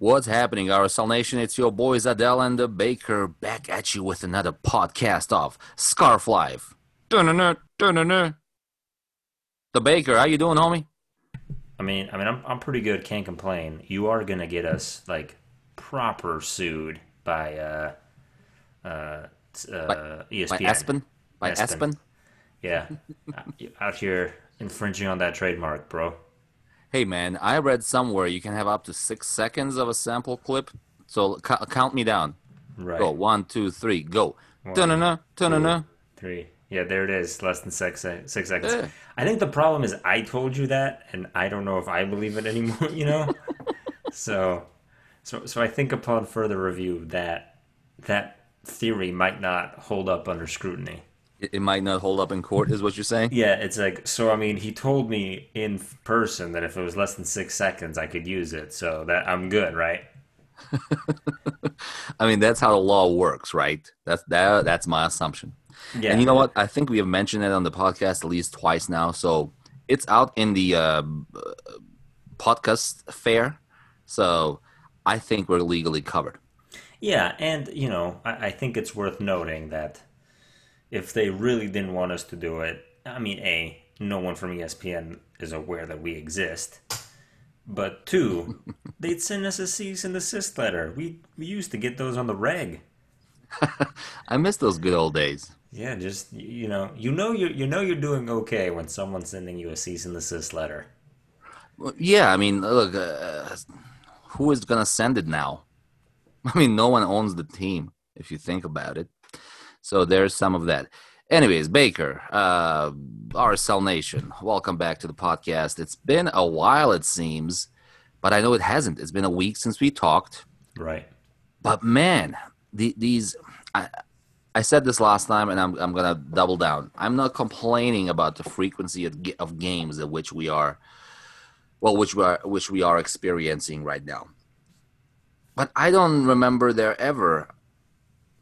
What's happening, RSL Nation? It's your boys Adele and the Baker back at you with another podcast of Scarf Life. Dun-dun-dun, dun-dun-dun. The Baker, how you doing, homie? I mean, I mean, I'm I'm pretty good. Can't complain. You are gonna get us like proper sued by uh uh, uh ESPN. By Espen? By Espen? Yeah, out here infringing on that trademark, bro. Hey, man, I read somewhere you can have up to six seconds of a sample clip. So count me down. Right. Go. One, two, three, go. One. Three. Yeah, there it is. Less than six six seconds. Yeah. I think the problem is I told you that, and I don't know if I believe it anymore. You know. so, so, so I think upon further review that that theory might not hold up under scrutiny. It, might not hold up in court, is what you're saying? Yeah, it's like so. I mean, he told me in person that if it was less than six seconds, I could use it. So that I'm good, right? I mean, that's how the law works, right? That's that. That's my assumption. Yeah. And you know what? I think we have mentioned it on the podcast at least twice now. So it's out in the uh, podcast fair. So I think we're legally covered. Yeah, and you know, I, I think it's worth noting that if they really didn't want us to do it, I mean, a no one from ESPN is aware that we exist. But two, they'd send us a cease and desist letter. We we used to get those on the reg. I miss those good old days. Yeah, just you know, you know you you know you're doing okay when someone's sending you a cease and desist letter. Well, Yeah, I mean, look, uh, who is gonna send it now? I mean, no one owns the team if you think about it. So there's some of that. Anyways, Baker, uh, RSL Nation, welcome back to the podcast. It's been a while, it seems, but I know it hasn't. It's been a week since we talked. Right. But man, the, these I, I said this last time, and I'm I'm gonna double down. I'm not complaining about the frequency of, of games at which we are, well, which we are which we are experiencing right now. But I don't remember there ever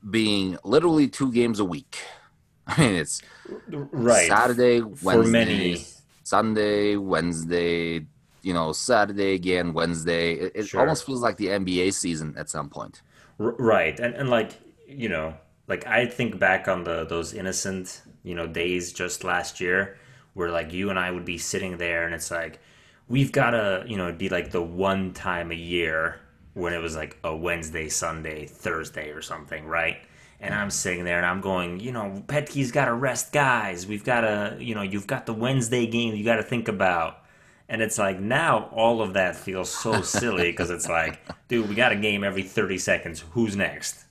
being literally two games a week. I mean, it's Right. Saturday, For Wednesday, many. Sunday, Wednesday. You know, Saturday again, Wednesday. It, it Sure. almost feels like the NBA season at some point. R- right and and like you know like i think back on the those innocent you know days just last year where like you and i would be sitting there and it's like we've got to you know be like the one time a year when it was like a wednesday sunday thursday or something right and i'm sitting there and i'm going you know petke's got to rest guys we've got to you know you've got the wednesday game you got to think about and it's like now all of that feels so silly because it's like, dude, we got a game every 30 seconds. Who's next?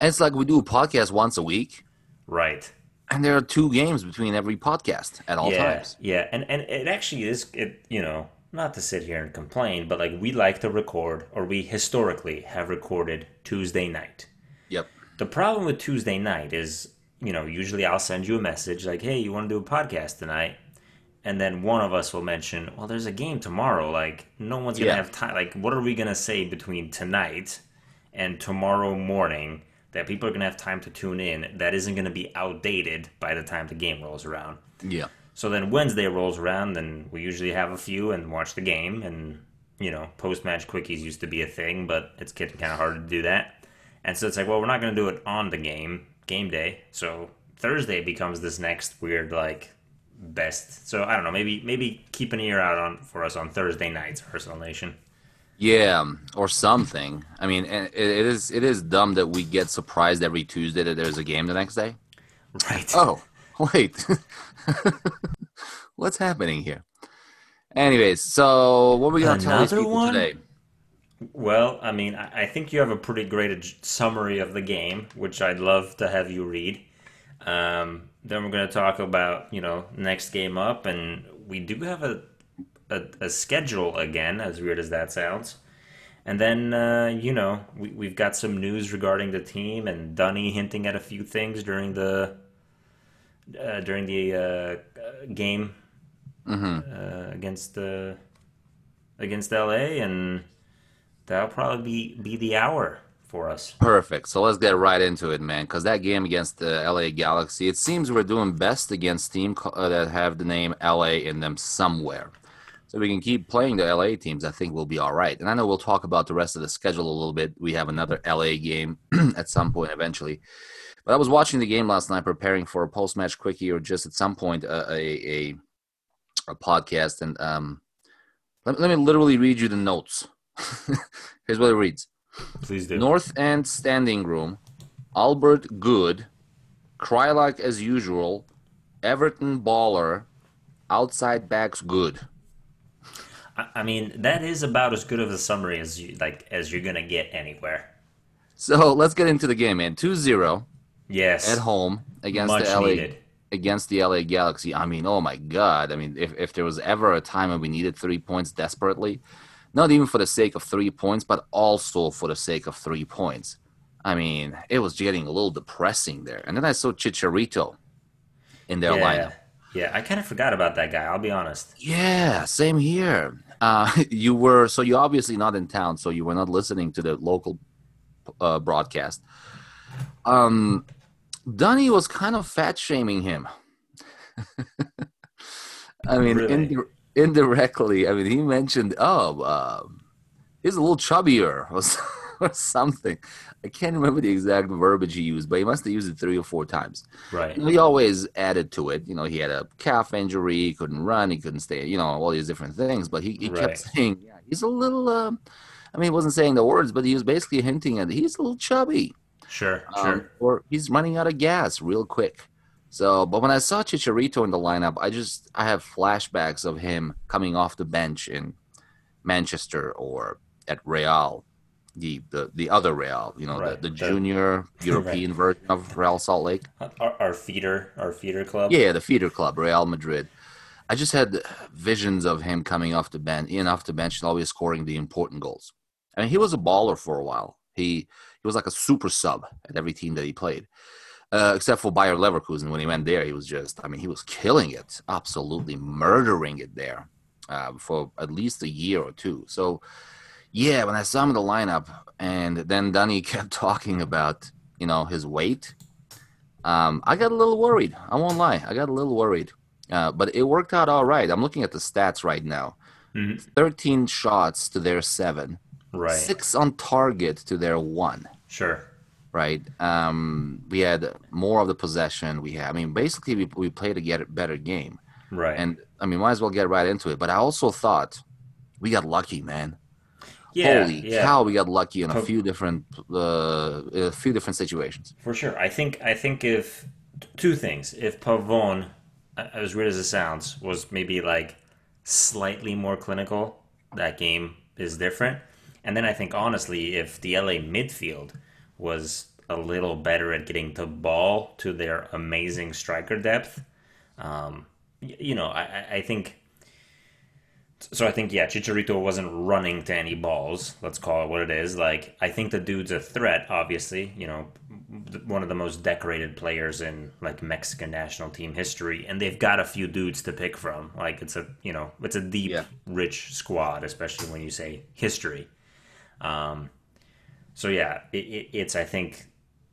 And it's like we do a podcast once a week, Right. and there are two games between every podcast at all yeah. times. Yeah. And and it actually is it you know, not to sit here and complain, but like we like to record or we historically have recorded Tuesday night. Yep. The problem with Tuesday night is, you know, usually I'll send you a message like, "Hey, you want to do a podcast tonight?" And then one of us will mention, "Well, there's a game tomorrow. Like, no one's gonna Yeah. have time. Like, what are we gonna say between tonight and tomorrow morning that people are gonna have time to tune in? That isn't gonna be outdated by the time the game rolls around." Yeah. So then Wednesday rolls around, then we usually have a few and watch the game. And, you know, post match quickies used to be a thing, but it's getting kind of hard to do that. And so it's like, well, we're not going to do it on the game, game day. So Thursday becomes this next weird, like, best. So I don't know, maybe maybe keep an ear out on for us on Thursday nights, RSL Nation. Yeah, or something. I mean, eh, it, it is it is dumb that we get surprised every Tuesday that there's a game the next day. Right. Oh, wait. What's happening here? Anyways, so what are we going to tell these people one? today? Well, I mean, I I think you have a pretty great ad- summary of the game, which I'd love to have you read. Um, then we're going to talk about, you know, next game up, and we do have a, a, a schedule again, as weird as that sounds. And then, uh, you know, we, we've got some news regarding the team, and Dunny hinting at a few things during the uh, during the uh, uh, game uh, against against LA, and that'll probably be, be the hour for us. Perfect. So let's get right into it, man. Because that game against the LA Galaxy, it seems we're doing best against teams uh, that have the name LA in them somewhere. So we can keep playing the LA teams, I think we'll be all right. And I know we'll talk about the rest of the schedule a little bit. We have another LA game at some point eventually. But I was watching the game last night, preparing for a post match quickie or just at some point a a, a podcast, and um, let, let me literally read you the notes. Here's what it reads: Please do. North End standing room, Albert good, Kreilach as usual, Everton baller, outside backs good. I, I mean, that is about as good of a summary as you like as you're gonna get anywhere. So let's get into the game, man. 2-0 Yes. at home against Much the LA needed. against the LA Galaxy. I mean, oh my god. I mean, if, if there was ever a time when we needed three points desperately, not even for the sake of three points, but also for the sake of three points. I mean, it was getting a little depressing there. And then I saw Chicharito in their yeah. lineup. Yeah, I kind of forgot about that guy. I'll be honest. Yeah, same here. Uh, you were so you're obviously not in town, so you were not listening to the local uh, broadcast. Um, Dunny was kind of fat shaming him. I mean, Really? indi- indirectly. I mean, he mentioned, "Oh, uh, he's a little chubbier," or, or something. I can't remember the exact verbiage he used, but he must have used it three or four times. Right. He always added to it. You know, he had a calf injury, he couldn't run, he couldn't stay, you know, all these different things. But he, he Right. kept saying, yeah, he's a little, uh, I mean, he wasn't saying the words, but he was basically hinting at he's a little chubby. Sure. Um, Sure. or he's running out of gas real quick. So, but when I saw Chicharito in the lineup, I just, I have flashbacks of him coming off the bench in Manchester or at Real. The, the, the other Real, you know, Right. the, the The- junior European version of Real Salt Lake. Our, our feeder, our feeder club. Yeah, the feeder club, Real Madrid. I just had visions of him coming off the bench, in off the bench, and always scoring the important goals. I mean, he was a baller for a while. He was like a super sub at every team that he played, uh, except for Bayer Leverkusen. When he went there, he was just, I mean, he was killing it, absolutely murdering it there uh, for at least a year or two. So, yeah, when I saw him in the lineup, and then Danny kept talking about, you know, his weight, um, I got a little worried. I won't lie. I got a little worried. Uh, but it worked out all right. I'm looking at the stats right now. Mhm. 13 shots to their seven, Right. six on target to their one. Sure. Right. Um, we had more of the possession. We had. I mean, basically, we, we played a get better game. Right. And I mean, might as well get right into it. But I also thought we got lucky, man. yeah. Holy yeah. cow, we got lucky in a few different, uh, a few different situations. For sure. I think I think if two things. If Pavone, as weird as it sounds, was maybe like slightly more clinical, that game is different. And then I think honestly, if the LA midfield was a little better at getting the ball to their amazing striker depth, um, you know, I, I- think. So I think yeah, Chicharito wasn't running to any balls. Let's call it what it is. Like I think the dude's a threat. Obviously, you know, one of the most decorated players in like Mexican national team history, and they've got a few dudes to pick from. Like it's a you know it's a deep, Yeah. rich squad, especially when you say history. Um, so yeah, it, it, it's I think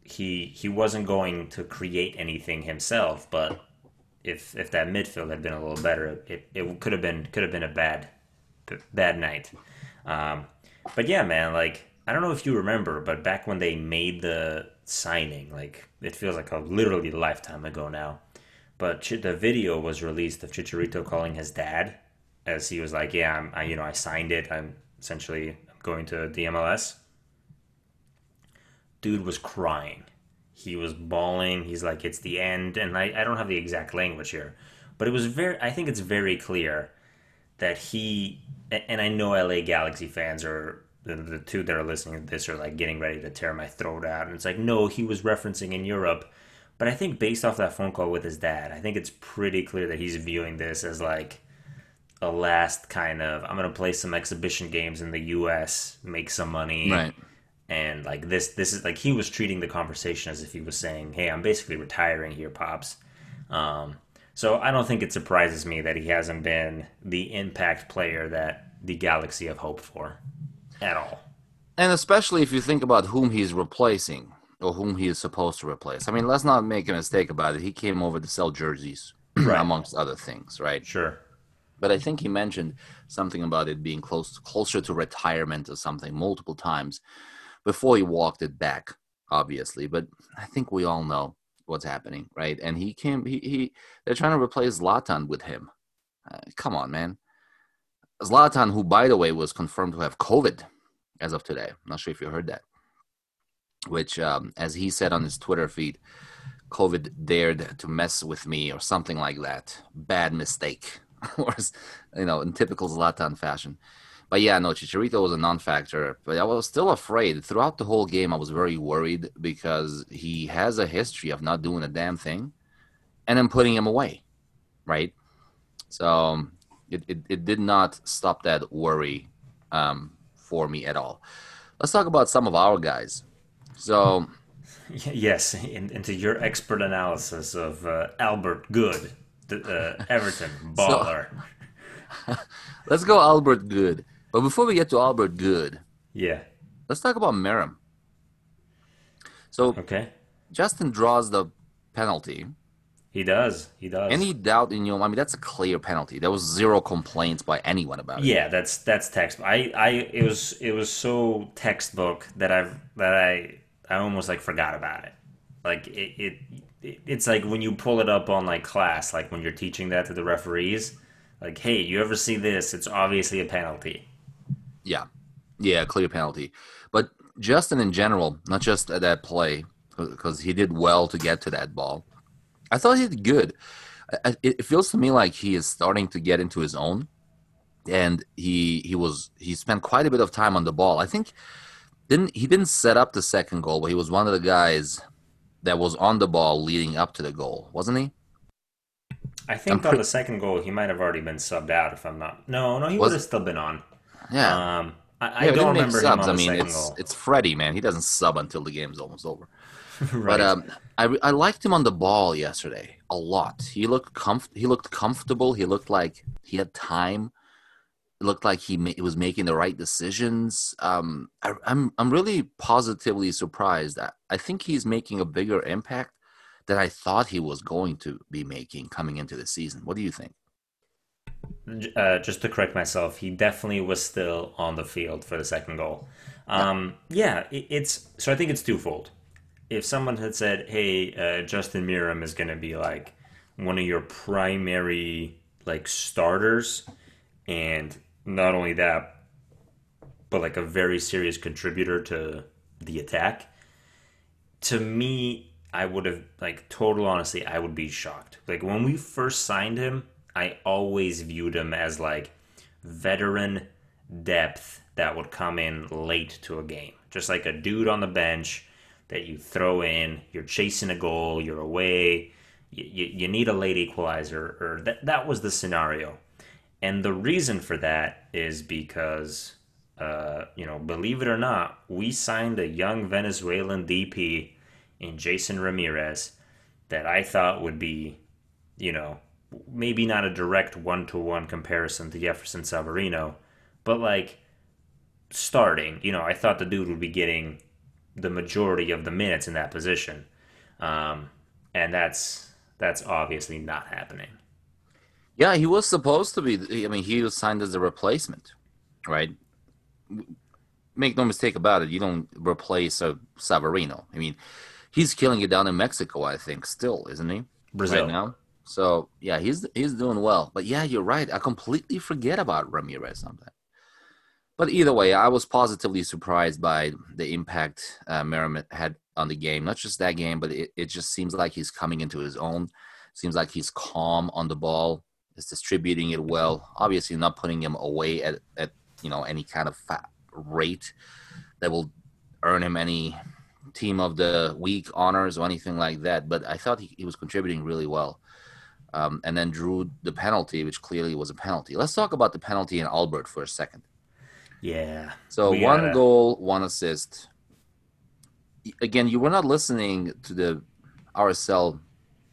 he he wasn't going to create anything himself, but if if that midfield had been a little better, it, it could have been could have been a bad bad night. Um, but yeah, man, like I don't know if you remember, but back when they made the signing, like it feels like a literally lifetime ago now. But Ch- the video was released of Chicharito calling his dad, as he was like, "Yeah, I'm, I, you know, I signed it. I'm essentially going to the MLS." Dude was crying. He was bawling. He's like, "It's the end," and I, I don't have the exact language here, but it was very. I think it's very clear that he and I know LA Galaxy fans are the, the two that are listening to this are like getting ready to tear my throat out and it's like no he was referencing in Europe but I think based off that phone call with his dad I think it's pretty clear that he's viewing this as like a last kind of I'm going to play some exhibition games in the US make some money Right. and like this this is like he was treating the conversation as if he was saying hey i'm basically retiring here pops um, so i don't think it surprises me that he hasn't been the impact player that the galaxy have hoped for at all And especially if you think about whom he's replacing or whom he is supposed to replace. I mean, let's not make a mistake about it. He came over to sell jerseys, Right. amongst other things, right? sure but I think he mentioned something about it being close closer to retirement or something multiple times before he walked it back, obviously. But I think we all know what's happening, right? And he came. He, he they're trying to replace Zlatan with him. Uh, come on, man. Zlatan, who by the way was confirmed to have COVID as of today. I'm not sure if you heard that. Which, um, as he said on his Twitter feed, COVID dared to mess with me or something like that. Bad mistake, or you know, in typical Zlatan fashion. But yeah, no, Chicharito was a non-factor. But I was still afraid throughout the whole game. I was very worried because he has a history of not doing a damn thing, and then putting him away, right? So um, it, it, it did not stop that worry um, for me at all. Let's talk about some of our guys. So yes, in, into your expert analysis of uh, Albert Good, uh, Everton baller. So, let's go Albert Good. But before we get to Albert Good, yeah, let's talk about Meram. So okay, Justin draws the penalty. He does. He does. Any doubt in your? I mean, that's a clear penalty. There was zero complaints by anyone about it. Yeah, that's that's text. I I it was it was so textbook that I've that I I almost like forgot about it. Like it, it it's like when you pull it up on like class, like when you're teaching that to the referees, like, hey, you ever see this? It's obviously a penalty. Yeah, yeah, clear penalty. But Justin in general, not just at that play, because he did well to get to that ball. I thought he did good. It feels to me like he is starting to get into his own, and he he was he spent quite a bit of time on the ball. I think didn't he didn't set up the second goal, but he was one of the guys that was on the ball leading up to the goal, wasn't he? I think on the second goal he might have already been subbed out. If I'm not, no, no, he would have still been on. Yeah. Um, I, I yeah, don't remember subs. I mean, it's goal. it's Freddie, man. He doesn't sub until the game's almost over. right. But um, I I liked him on the ball yesterday a lot. He looked comf- He looked comfortable. He looked like he had time. It looked like he, ma- was making the right decisions. Um, I, am I'm, I'm really positively surprised. I, I think he's making a bigger impact than I thought he was going to be making coming into the season. What do you think? uh, just to correct myself, he definitely was still on the field for the second goal. Um, yeah, it, it's so I think it's twofold. If someone had said, "Hey, uh, Justin Meram is going to be like one of your primary like starters," and not only that, but like a very serious contributor to the attack, to me, I would have like total honesty, I would be shocked. Like when we first signed him I always viewed him as like veteran depth that would come in late to a game. Just like a dude on the bench that you throw in, you're chasing a goal, you're away, you, you, need a late equalizer, or that, that was the scenario. And the reason for that is because, uh, you know, believe it or not, we signed a young Venezuelan DP in Jeizon Ramirez that I thought would be, you know, maybe not a direct one to one comparison to Jefferson Savarino, but like starting, you know, I thought the dude would be getting the majority of the minutes in that position, um, and that's that's obviously not happening. Yeah, he was supposed to be. I mean, he was signed as a replacement, right? Make no mistake about it. You don't replace a Savarino. I mean, he's killing it down in Mexico. I think still, isn't he? Brazil right now. So yeah, he's he's doing well. But yeah, you're right. I completely forget about Ramirez sometimes. But either way, I was positively surprised by the impact uh, Meram had on the game. Not just that game, but it, it just seems like he's coming into his own. Seems like he's calm on the ball. Is distributing it well. Obviously, not putting him away at, at you know any kind of rate that will earn him any team of the week honors or anything like that. But I thought he, he was contributing really well um, and then drew the penalty, which clearly was a penalty. Let's talk about the penalty in Albert for a second. Yeah. So one gotta... goal, one assist. Again, you were not listening to the RSL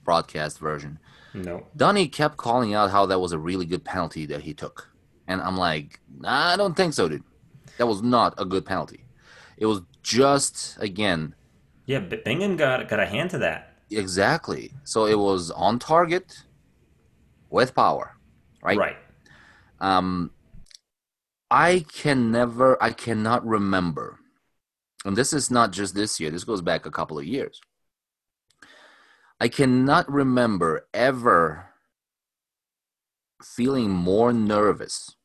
broadcast version. No. Donny kept calling out how that was a really good penalty that he took. And I'm like, I don't think so, dude. That was not a good penalty. It was just again. Yeah, Bingham got got a hand to that. Exactly. So it was on target with power, right? Right. Um, I can never, I cannot remember, and this is not just this year. This goes back a couple of years. I cannot remember ever feeling more nervous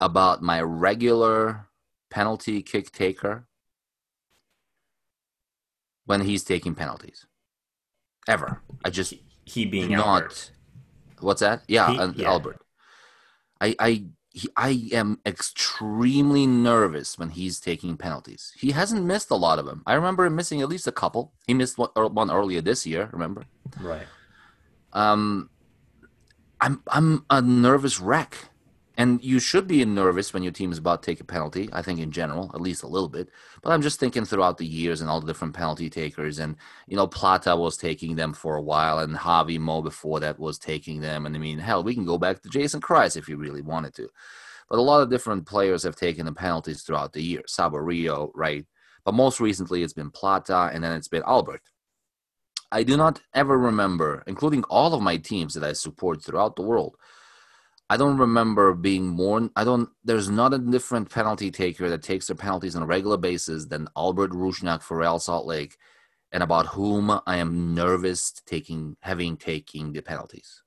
about my regular penalty kick taker when he's taking penalties. Ever. I just he being not. Albert. What's that? Yeah, He- uh, yeah. Albert. I I he, I am extremely nervous when he's taking penalties. He hasn't missed a lot of them. I remember him missing at least a couple. He missed one, one earlier this year. Remember? Right. um, I'm I'm a nervous wreck, and you should be nervous when your team is about to take a penalty. I think in general, at least a little bit. But I'm just thinking throughout the years and all the different penalty takers, and you know, Plata was taking them for a while, and Javi Mo before that was taking them. And I mean, hell, we can go back to Jason Kreis if you really wanted to. But a lot of different players have taken the penalties throughout the year. Saborio, right? But most recently, it's been Plata, and then it's been Albert. I do not ever remember, including all of my teams that I support throughout the world. I don't remember being more. I don't. There's not a different penalty taker that takes their penalties on a regular basis than Albert Rusnak for Real Salt Lake, and about whom I am nervous taking, having taking the penalties.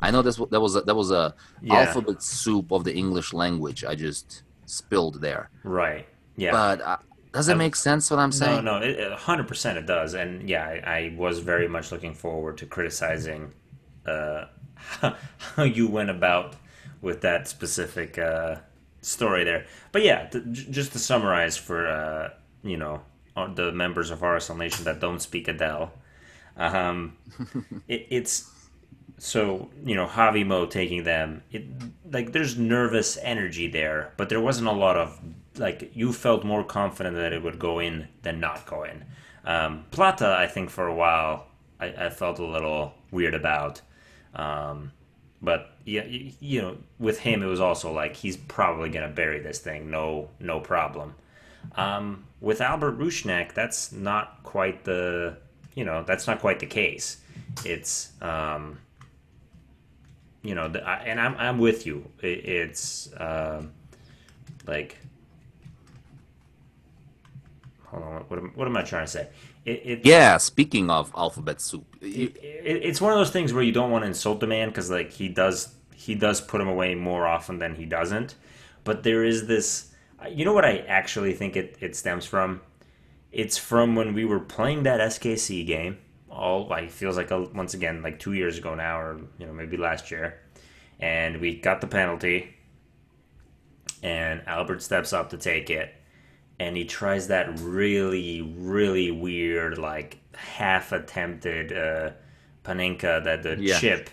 I know this. That was a, that was a Yeah. alphabet soup of the English language. I just spilled there. Right. Yeah. But uh, does it make sense what I'm saying? no, no, it- 100% it does. And yeah, I, I was very much looking forward to criticizing uh, how you went about with that specific uh, story there. But yeah, j- just to summarize for, uh, you know, uh, the members of RSL Nation that don't speak Adele, um, it, it's so you know Javi Mo taking them. It like there's nervous energy there, but there wasn't a lot of like you felt more confident that it would go in than not go in. Um, Plata, I think for a while I, I felt a little weird about, um, but yeah, you, know with him it was also like he's probably gonna bury this thing, no no problem. Um, with Albert Rusnak, that's not quite the you know that's not quite the case. It's um, you know, the, I, and I'm I'm with you. It, it's um, like, hold on, what am, what am I trying to say? It, it, Yeah. Speaking of alphabet soup, it, it- it's one of those things where you don't want to insult the man because like he does he does put him away more often than he doesn't. But there is this, you know what I actually think it, it stems from. It's from when we were playing that SKC game. All like feels like a, once again like two years ago now, or you know maybe last year, and we got the penalty, and Albert steps up to take it, and he tries that really really weird like half attempted uh, panenka that the Yeah. chip,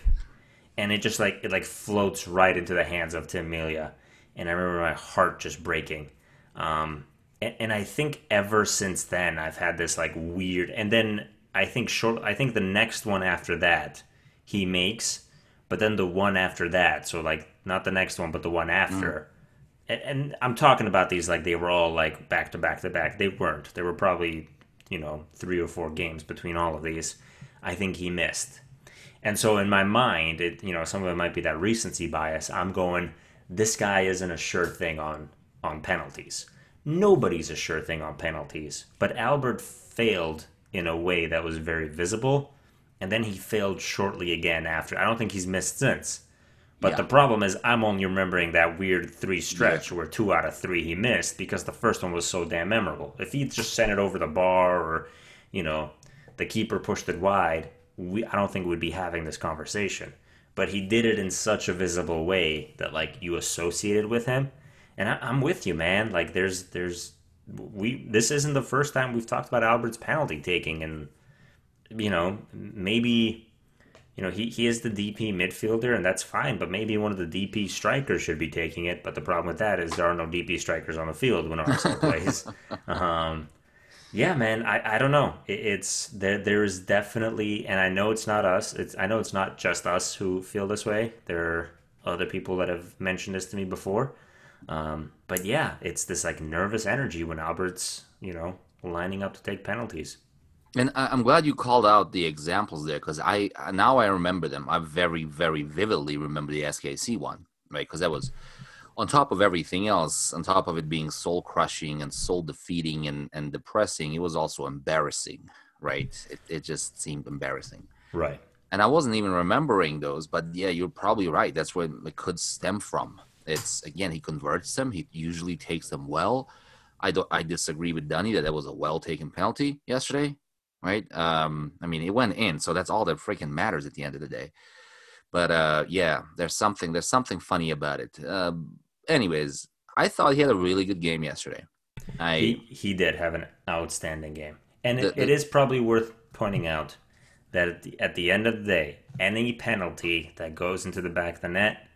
and it just like it like floats right into the hands of Tim Melia, and I remember my heart just breaking. Um, and, and I think ever since then I've had this like weird, and then I think short. I think the next one after that he makes, but then the one after that, so like not the next one, but the one after. And, and I'm talking about these like they were all like back to back to back. They weren't. There were probably you know three or four games between all of these. I think he missed. And so in my mind, it you know some of it might be that recency bias. I'm going, this guy isn't a sure thing on on penalties. Nobody's a sure thing on penalties. But Albert failed in a way that was very visible, and then he failed shortly again after. I don't think he's missed since. But Yeah. the problem is, I'm only remembering that weird three stretch where two out of three he missed because the first one was so damn memorable. If he just sent it over the bar or, you know, the keeper pushed it wide, we I don't think we'd be having this conversation. But he did it in such a visible way that like you associated with him, and I, I'm with you, man. Like there's there's we this isn't the first time we've talked about Albert's penalty taking, and you know maybe you know, he, he is the DP midfielder, and that's fine, but maybe one of the DP strikers should be taking it. But the problem with that is there are no DP strikers on the field when RSL plays. Um, yeah, man, I, I don't know. It, it's there. There is definitely, and I know it's not us. It's I know it's not just us who feel this way. There are other people that have mentioned this to me before. Um, but yeah, it's this like nervous energy when Albert's you know lining up to take penalties. And I- I'm glad you called out the examples there because I now I remember them. I very very vividly remember the SKC one right? Because that was on top of everything else, on top of it being soul crushing and soul defeating and, and depressing, it was also embarrassing, right? It, it just seemed embarrassing. Right. And I wasn't even remembering those, but yeah, you're probably right. That's where it could stem from. It's again, he converts them. He usually takes them well. I don't. I disagree with Dunny that that was a well taken penalty yesterday, right? Um, I mean, it went in, so that's all that freaking matters at the end of the day. But uh, yeah, there's something. There's something funny about it. Uh, anyways, I thought he had a really good game yesterday. I He he did have an outstanding game, and it, The- it the- is probably worth pointing out that at the, at the end of the day, any penalty that goes into the back of the net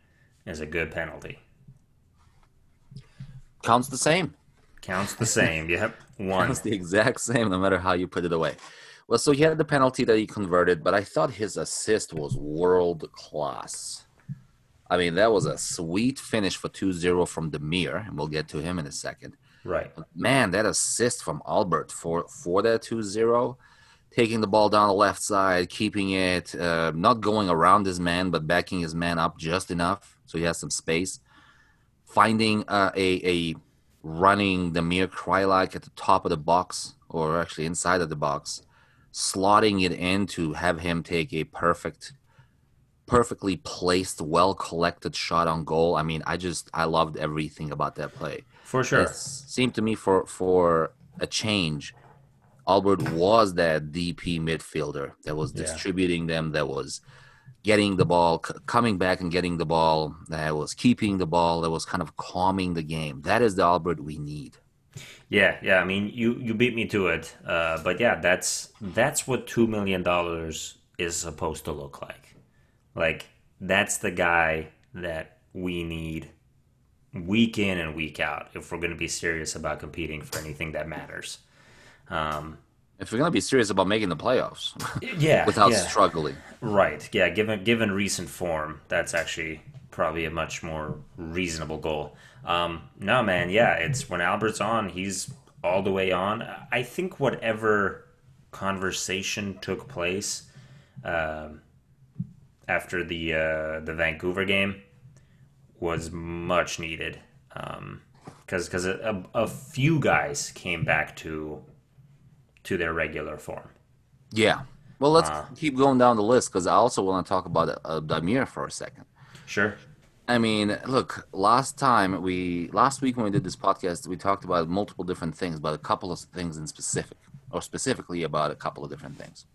is a good penalty. counts the same. Counts the same. yep, one. Counts the exact same, no matter how you put it away. Well, so he had the penalty that he converted, but I thought his assist was world class. I mean, that was a sweet finish for 2-0 from Damir, and we'll get to him in a second. Right. man, that assist from Albert for for that 2-0, taking the ball down the left side, keeping it, uh, not going around his man, but backing his man up just enough so he has some space. Finding uh, a a running Damir Kreilach at the top of the box, or actually inside of the box, slotting it in to have him take a perfect, perfectly placed, well collected shot on goal. I mean, I just I loved everything about that play. For sure. It seemed to me for for a change, Albert was that DP midfielder that was Yeah. distributing them, that was getting the ball, c- coming back and getting the ball, that was keeping the ball, that was kind of calming the game. That is the Albert we need. Yeah, yeah. I mean, you you beat me to it, uh, but yeah, that's that's what two million dollars is supposed to look like. Like that's the guy that we need week in and week out if we're going to be serious about competing for anything that matters. Um, If we're gonna be serious about making the playoffs yeah, without yeah. struggling, Right. Yeah. Given given recent form, that's actually probably a much more reasonable goal. Um, no, man. Yeah, it's when Albert's on, he's all the way on. I think whatever conversation took place um, after the uh, the Vancouver game was much needed. Because because a, a, a few guys came back to to their regular form. yeah. Well, let's Uh. keep going down the list because I also want to talk about uh, Damir for a second. Sure. I mean, look, last time we last week when we did this podcast, we talked about multiple different things, but a couple of things in specific, or specifically about a couple of different things.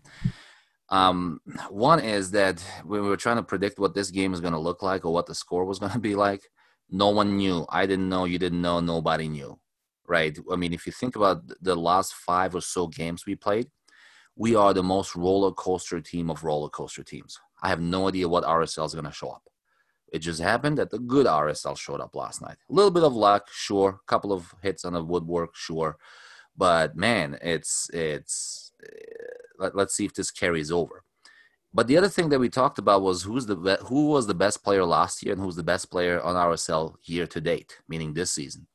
Um, one is that when we were trying to predict what this game is going to look like or what the score was going to be like, no one knew. I didn't know. You didn't know. Nobody knew, right? I mean, if you think about the last five or so games we played, we are the most roller coaster team of roller coaster teams. I have no idea what RSL is going to show up. It just happened that the good RSL showed up last night. A little bit of luck, sure. Couple of hits on the woodwork, sure. But man, it's it's. Uh, let, let's see if this carries over. But the other thing that we talked about was who's the who was the best player last year and who's the best player on RSL year to date, meaning this season.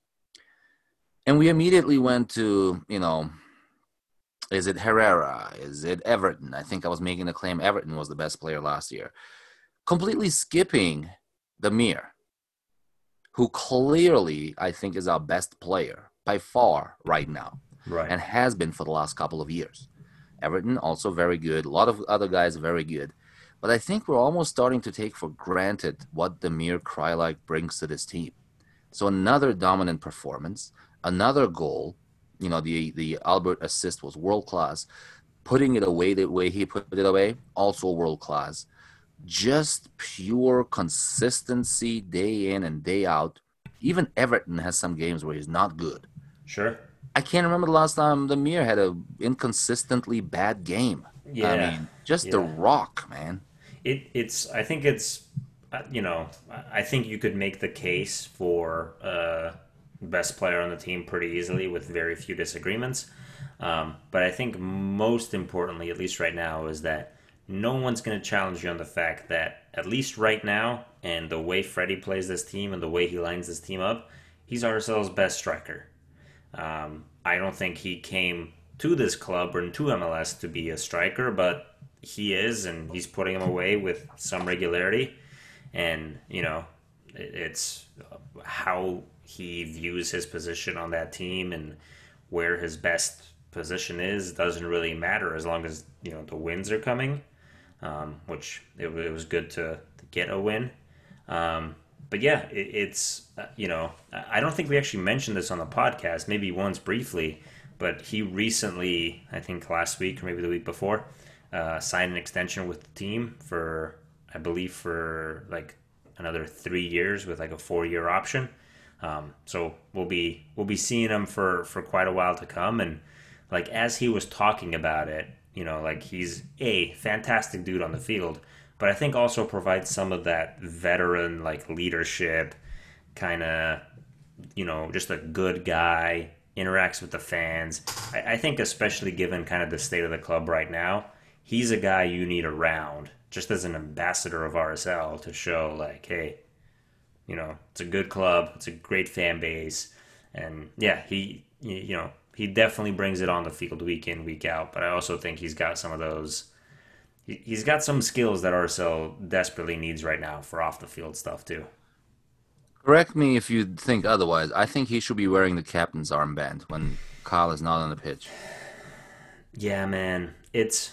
And we immediately went to you know, is it Herrera? Is it Everton? I think I was making the claim Everton was the best player last year completely skipping Damir, who clearly I think is our best player by far right now Right. and has been for the last couple of years. Everton also very good. A lot of other guys very good. But I think we're almost starting to take for granted what Damir Kreilach brings to this team. So another dominant performance, another goal. You know, the the Albert assist was world class. Putting it away the way he put it away, also world class. Just pure consistency day in and day out. Even Everton has some games where he's not good. Sure. I can't remember the last time Damir had an inconsistently bad game. Yeah. I mean, just the rock, man. It, it's. I think it's. uh, You know, I- I think you could make the case for uh, best player on the team pretty easily with very few disagreements. Um, but I think most importantly, at least right now, is that no one's going to challenge you on the fact that at least right now, and the way Freddie plays this team and the way he lines this team up, he's RSL's best striker. Um, I don't think he came to this club or to MLS to be a striker, but he is, and he's putting him away with some regularity. And you know, it's how he views his position on that team and where his best position is doesn't really matter as long as you know the wins are coming. Um, which it, it, was good to, to get a win. Um, but yeah, it, it's uh, you know I don't think we actually mentioned this on the podcast. Maybe once briefly, but he recently, I think last week or maybe the week before, uh, signed an extension with the team for I believe for like another three years with like a four year option. Um, so we'll be we'll be seeing him for for quite a while to come. And like as he was talking about it, you know, like he's a fantastic dude on the field, but I think also provides some of that veteran like leadership, kind of, you know, just a good guy interacts with the fans. I, I think especially given kind of the state of the club right now, he's a guy you need around just as an ambassador of RSL to show like, hey, you know, it's a good club, it's a great fan base, and yeah, he you know he definitely brings it on the field week in week out. But I also think he's got some of those. He's got some skills that RSL desperately needs right now for off the field stuff too. Correct me if you think otherwise. I think he should be wearing the captain's armband when Kyle is not on the pitch. Yeah, man. It's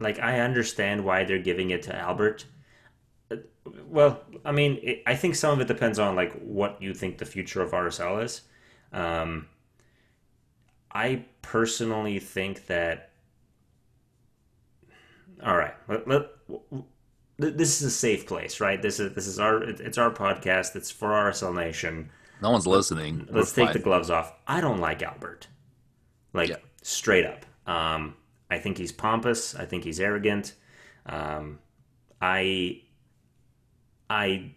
like I understand why they're giving it to Albert. Well, I mean, it, I think some of it depends on like what you think the future of RSL is. Um, I personally think that. All right, let, let, this is a safe place, right? This is this is our it's our podcast. It's for RSL Nation. No one's listening. Let's We're take fine. the gloves off. I don't like Albert, like yeah. straight up. Um, I think he's pompous. I think he's arrogant. Um, I I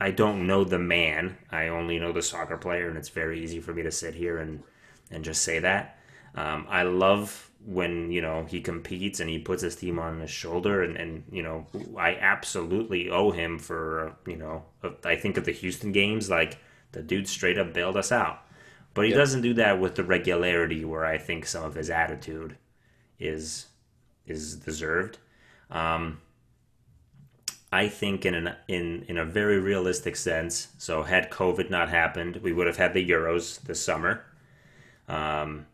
I don't know the man. I only know the soccer player, and it's very easy for me to sit here and and just say that. Um, I love when you know he competes and he puts his team on his shoulder, and and you know I absolutely owe him for you know I think of the Houston games like the dude straight up bailed us out, but he yep. doesn't do that with the regularity where I think some of his attitude is is deserved. Um, I think in an in in a very realistic sense. So had COVID not happened, we would have had the Euros this summer. Um,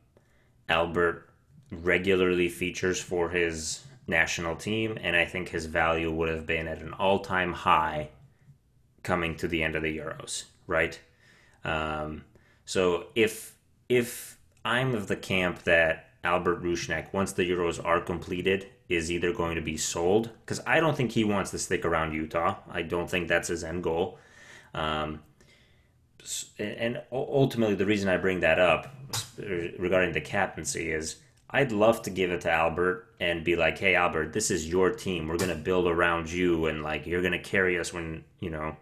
Albert regularly features for his national team, and I think his value would have been at an all time high coming to the end of the Euros, right? Um, so if if I'm of the camp that Albert Rusnak, once the Euros are completed, is either going to be sold because I don't think he wants to stick around Utah. I don't think that's his end goal. Um, and ultimately, the reason I bring that up regarding the captaincy is I'd love to give it to Albert and be like, "Hey, Albert, this is your team. We're gonna build around you, and like you're gonna carry us when you know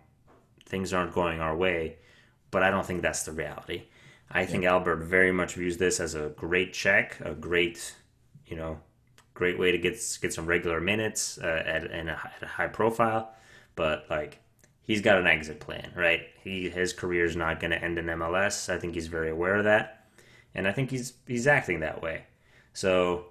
things aren't going our way." But I don't think that's the reality. I think Albert very much views this as a great check, a great, you know, great way to get get some regular minutes uh, at, a, at a high profile. But like, he's got an exit plan, right? He his career is not going to end in MLS. I think he's very aware of that, and I think he's he's acting that way. So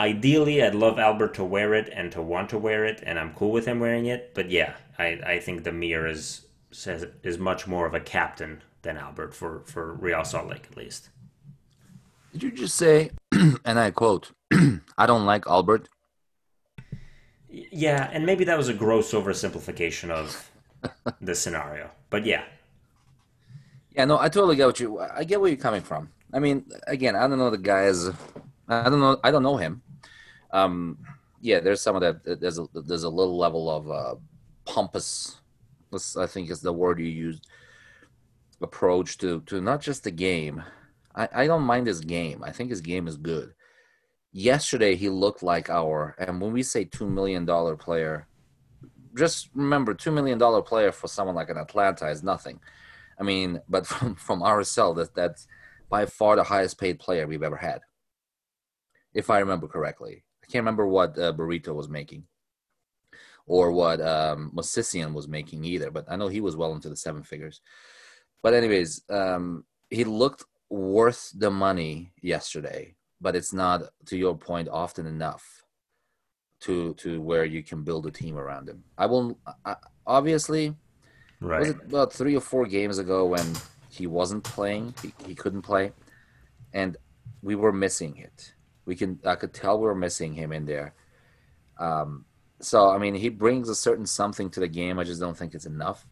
ideally I'd love Albert to wear it and to want to wear it and I'm cool with him wearing it but yeah I, I think the mirror is says is much more of a captain than Albert for for Real Salt Lake at least. Did you just say, and I quote, "I don't like Albert"? Yeah, and maybe that was a gross oversimplification of the scenario, but yeah. Yeah, no, I totally get what you. I get where you're coming from. I mean, again, I don't know the guys. I don't know. I don't know him. Um, yeah, there's some of that. There's a there's a little level of uh, pompous. I think is the word you used approach to to not just the game. I, I don't mind his game. I think his game is good. Yesterday he looked like our and when we say two million dollar player, just remember two million dollar player for someone like an Atlanta is nothing. I mean, but from from RSL that that's by far the highest paid player we've ever had. If I remember correctly. I can't remember what uh, Burrito was making or what um, was making either, but I know he was well into the seven figures. But anyways, um, he looked worth the money yesterday, but it's not to your point often enough to to where you can build a team around him. I will I, obviously. Right. Was it about three or four games ago when he wasn't playing? He, he couldn't play, and we were missing it. We can I could tell we were missing him in there. Um, so I mean, he brings a certain something to the game. I just don't think it's enough,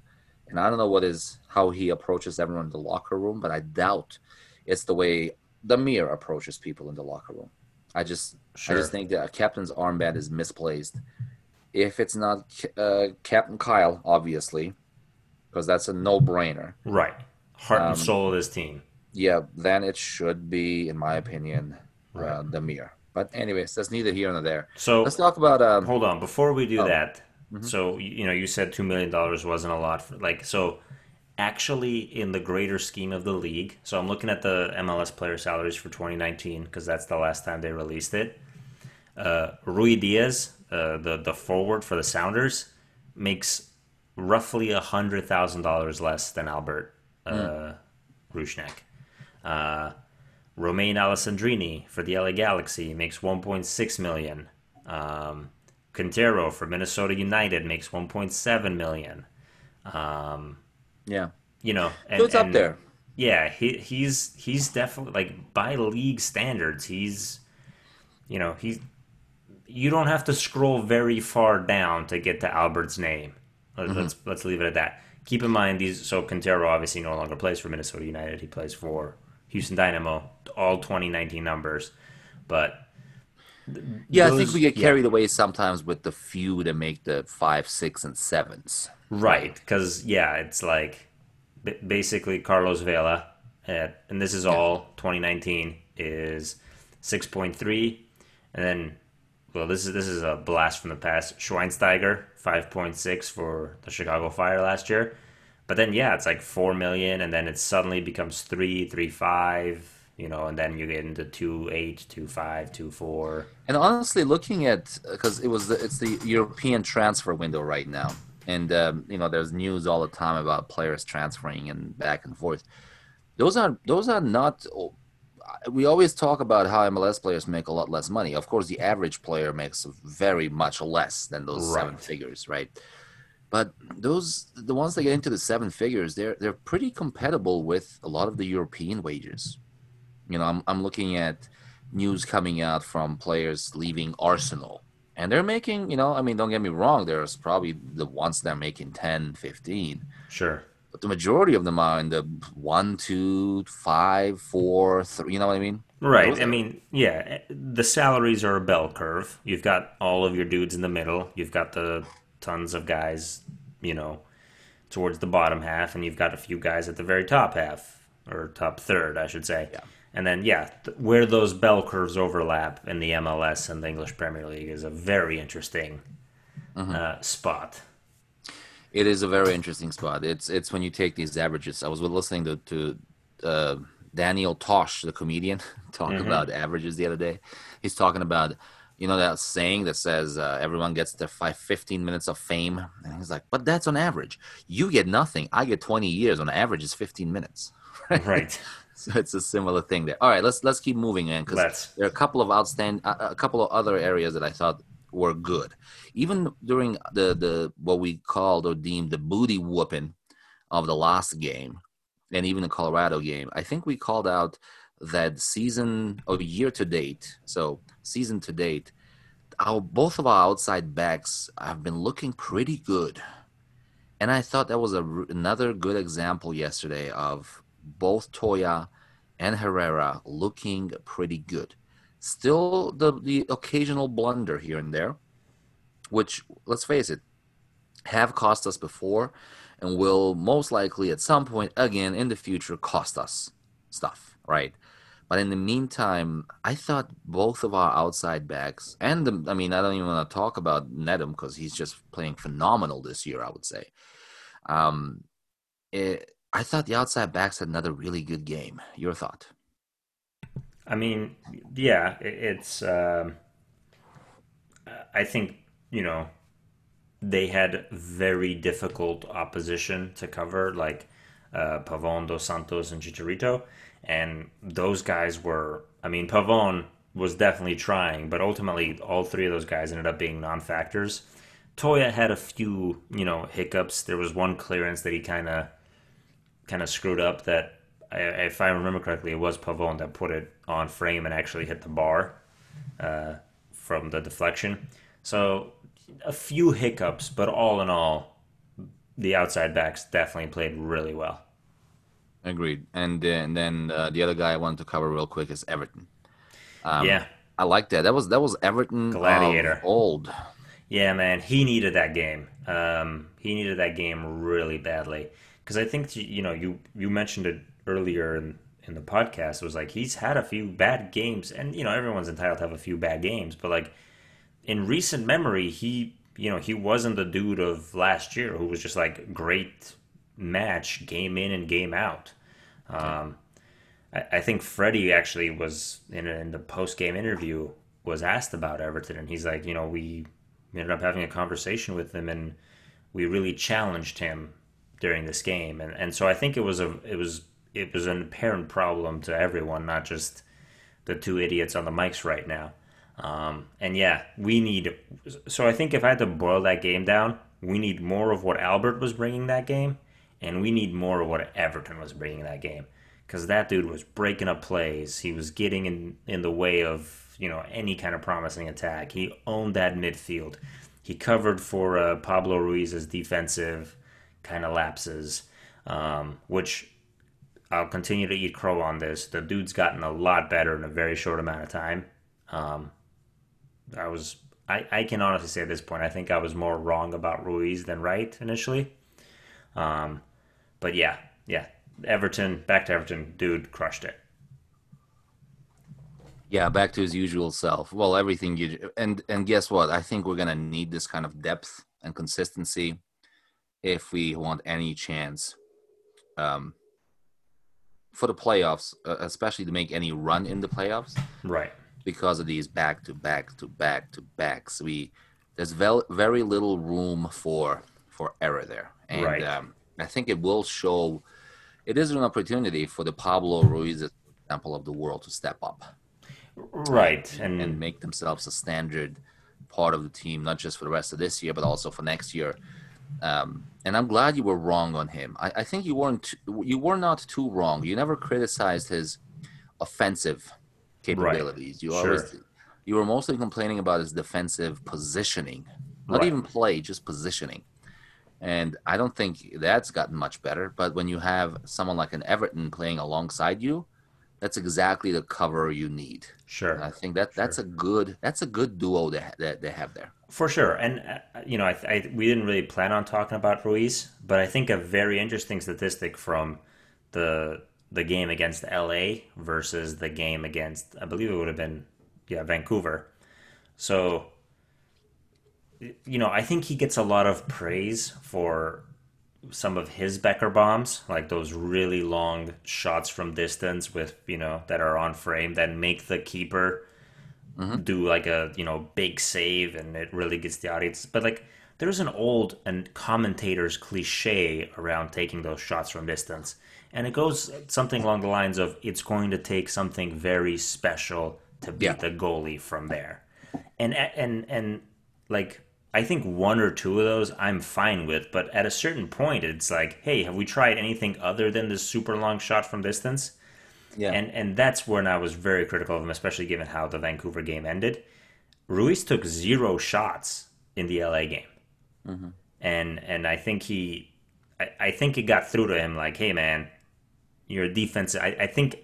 and I don't know what is how he approaches everyone in the locker room, but I doubt it's the way Damir approaches people in the locker room. I just Sure. I just think that a captain's armband is misplaced. If it's not uh, Captain Kyle, obviously, because that's a no-brainer. Right. Heart Um, and soul of this team. Yeah, then it should be, in my opinion, uh, Right. Damir. But anyways, that's neither here nor there. So Let's talk about um, hold on before we do Oh. that. Mhm. So you you know you said two million dollars wasn't a lot for like so. Actually, in the greater scheme of the league, so I'm looking at the MLS player salaries for 2019 because that's the last time they released it. Uh, Ruidiaz, uh, the the forward for the Sounders, makes roughly a hundred thousand dollars less than Albert uh, Rusnak. Uh, Romain Alessandrini for the LA Galaxy makes 1.6 million. Um, Quintero for Minnesota United makes 1.7 million. Um, yeah, you know, and, so it's up there. Yeah, he, he's he's definitely like by league standards, he's you know he's you don't have to scroll very far down to get to Albert's name. Let- mm-hmm. Let's let's leave it at that. Keep in mind these. So Quintero obviously no longer plays for Minnesota United. He plays for Houston Dynamo. All 2019 numbers, but Yeah, I think we get yeah. carried away sometimes with the few that make the five, six, and sevens. Right, because yeah, it's like b- basically Carlos Vela, at, and this is all 2019 is 6.3, and then well, this is this is a blast from the past. Schweinsteiger 5.6 for the Chicago Fire last year, but then yeah, it's like four million, and then it suddenly becomes three, three five, you know, and then you get into two eight, two five, two four. And honestly, looking at because it was the, it's the European transfer window right now, and um, you know there's news all the time about players transferring and back and forth. Those are those are not. We always talk about how MLS players make a lot less money. Of course, the average player makes very much less than those seven figures, right? But those the ones that get into the seven figures, they're they're pretty compatible with a lot of the European wages. You know, I'm I'm looking at news coming out from players leaving Arsenal. And they're making, you know, I mean, don't get me wrong, there's probably the ones that are making 10, 15. Sure. But the majority of them are in the one, two, five, four, three, you know what I mean? Right. I mean, yeah, the salaries are a bell curve. You've got all of your dudes in the middle. You've got the tons of guys, you know, towards the bottom half, and you've got a few guys at the very top half or top third, I should say. Yeah. And then, yeah, th- where those bell curves overlap in the MLS and the English Premier League is a very interesting Mm-hmm. uh, spot. It is a very interesting spot. It's it's when you take these averages. I was listening to, to uh, Daniel Tosh, the comedian, talk Mhm. about averages the other day. He's talking about, you know, that saying that says uh, everyone gets their five, 15 minutes of fame. And he's like, but that's on average. You get nothing. I get 20 years. On average, is 15 minutes. Right. So it's a similar thing there. All right, let's let's keep moving in because there are a couple of outstanding, a, a couple of other areas that I thought were good. Even during the the what we called or deemed the booty whooping of the last game, and even the Colorado game, I think we called out that season or year to date. So season to date, our both of our outside backs have been looking pretty good, and I thought that was a, another good example yesterday of both Toia and Herrera looking pretty good. Still the the occasional blunder here and there, which let's face it, have cost us before and will most likely at some point again in the future cost us stuff, right? But in the meantime, I thought both of our outside backs and the, I mean I don't even want to talk about Nedum because he's just playing phenomenal this year. I would say. Um, it, I thought the outside backs had another really good game. Your thought? I mean, yeah, it's. Um, I think you know they had very difficult opposition to cover, like uh, Pavon, Dos Santos, and Chicharito, and those guys were. I mean, Pavon was definitely trying, but ultimately all three of those guys ended up being non-factors. Toia had a few, you know, hiccups. There was one clearance that he kind of kind of screwed up that I, if I remember correctly, it was Pavone that put it on frame and actually hit the bar uh, from the deflection. So a few hiccups, but all in all, the outside backs definitely played really well. Agreed. And then, and then uh, the other guy I wanted to cover real quick is Everton. Um, yeah, I like that. That was that was Everton Gladiator. old. Yeah, man, he needed that game. Um, he needed that game really badly because I think you know you you mentioned it earlier in, in the podcast. It was like he's had a few bad games, and you know everyone's entitled to have a few bad games, but like in recent memory, he you know he wasn't the dude of last year who was just like great match game in and game out. Um, I, I think Freddie actually was in, in the post game interview was asked about Everton, and he's like, you know, we ended up having a conversation with him, and we really challenged him during this game, and and so I think it was a it was it was an apparent problem to everyone, not just the two idiots on the mics right now. Um, and yeah, we need. So I think if I had to boil that game down, we need more of what Albert was bringing that game, and we need more of what Everton was bringing that game. Because that dude was breaking up plays. He was getting in in the way of you know any kind of promising attack. He owned that midfield. He covered for uh, Pablo Ruiz's defensive kind of lapses, um, which I'll continue to eat crow on this. The dude's gotten a lot better in a very short amount of time. Um, I was I, I can honestly say at this point I think I was more wrong about Ruiz than right initially. Um, but yeah, yeah, Everton back to Everton, dude crushed it. Yeah, back to his usual self. Well, everything you and and guess what? I think we're gonna need this kind of depth and consistency if we want any chance um, for the playoffs, uh, especially to make any run in the playoffs. Right. Because of these back to back to back to backs, we there's very very little room for for error there, and Right. um, I think it will show. It is an opportunity for the Pablo Ruiz example of the world to step up Right. And, and make themselves a standard part of the team, not just for the rest of this year, but also for next year. Um, and I'm glad you were wrong on him. I, I think you weren't. Too, you were not too wrong. You never criticized his offensive capabilities. You Sure. always. You were mostly complaining about his defensive positioning, not Right. even play, just positioning. And I don't think that's gotten much better. But when you have someone like an Everton playing alongside you, that's exactly the cover you need. sure. And I think that that's a good that's a good duo that that they have there. For sure, and uh, you know, I, I we didn't really plan on talking about Ruiz, but I think a very interesting statistic from the the game against LA versus the game against I believe it would have been yeah Vancouver. So, you know, I think he gets a lot of praise for some of his Becker bombs, like those really long shots from distance with you know that are on frame that make the keeper mm-hmm. do like a you know big save and it really gets the audience. But like there's an old and commentators cliche around taking those shots from distance. And it goes something along the lines of it's going to take something very special to beat Yeah. the goalie from there. And and and like I think one or two of those I'm fine with, but at a certain point it's like, hey, have we tried anything other than this super long shot from distance? Yeah. And and that's when I was very critical of him, especially given how the Vancouver game ended. Ruiz took zero shots in the LA game, mm-hmm. and and I think he, I, I think it got through to him like, hey man, your defense. I, I think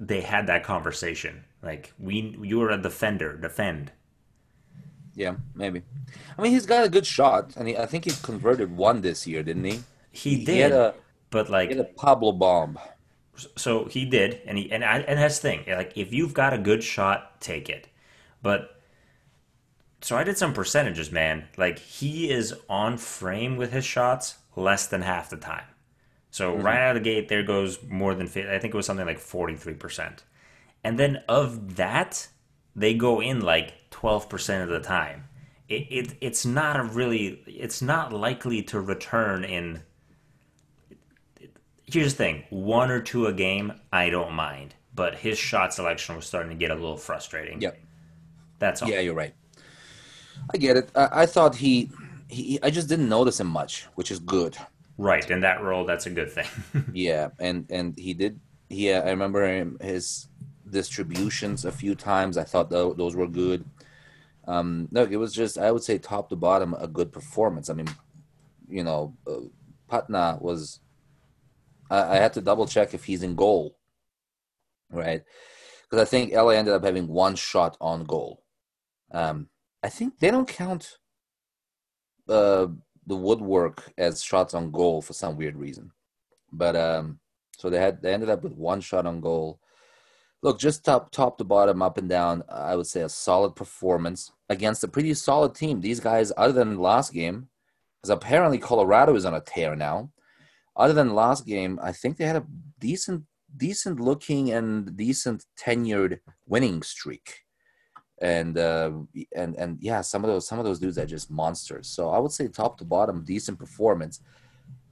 they had that conversation. Like we, you were a defender, defend. Yeah, maybe. I mean, he's got a good shot, and he, I think he converted one this year, didn't he? He He did, a but like he had a Pablo bomb. so he did, and he and I, and that's the thing. Like if you've got a good shot, take it. But so I did some percentages, man. Like he is on frame with his shots less than half the time. So mm-hmm. right out of the gate, there goes more than 50, I think it was something like forty three percent, and then of that, they go in like twelve percent of the time. It, it it's not a really it's not likely to return in here's the thing one or two a game i don't mind but his shot selection was starting to get a little frustrating. Yep. That's all. Yeah, you're right. I get it. I, I thought he, he, I just didn't notice him much, which is good. Right, in that role, that's a good thing. Yeah, and and he did. yeah I remember him, his distributions a few times. I thought tho- those were good. Um, no, it was just I would say top to bottom a good performance. I mean, you know, uh, Putna was. I, I had to double check if he's in goal, right? Because I think LA ended up having one shot on goal. Um, I think they don't count uh, the woodwork as shots on goal for some weird reason, but um, so they had they ended up with one shot on goal. Look, just top top to bottom, up and down, I would say a solid performance against a pretty solid team. These guys, other than last game, because apparently Colorado is on a tear now. Other than last game, I think they had a decent, decent looking and decent tenured winning streak. And uh, and and yeah, some of those some of those dudes are just monsters. So I would say top to bottom, decent performance.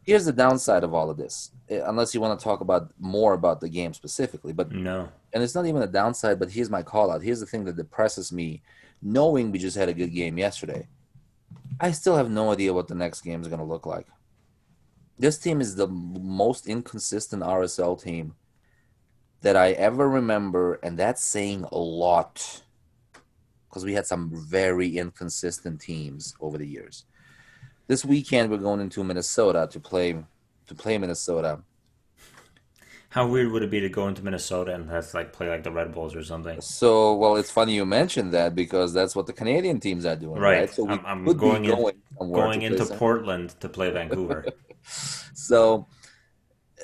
Here's the downside of all of this, eh, unless you want to talk about more about the game specifically. But no. and it's not even a downside, but here's my call out. Here's the thing that depresses me, knowing we just had a good game yesterday. I still have no idea what the next game is going to look like. This team is the most inconsistent RSL team that I ever remember, and that's saying a lot because we had some very inconsistent teams over the years. This weekend we're going into Minnesota to play to play Minnesota. How weird would it be to go into Minnesota and have to like play like the Red Bulls or something? So, well, it's funny you mentioned that because that's what the Canadian teams are doing, right? Right. So we I'm, I'm could be going in, going to into some- Portland to play Vancouver. So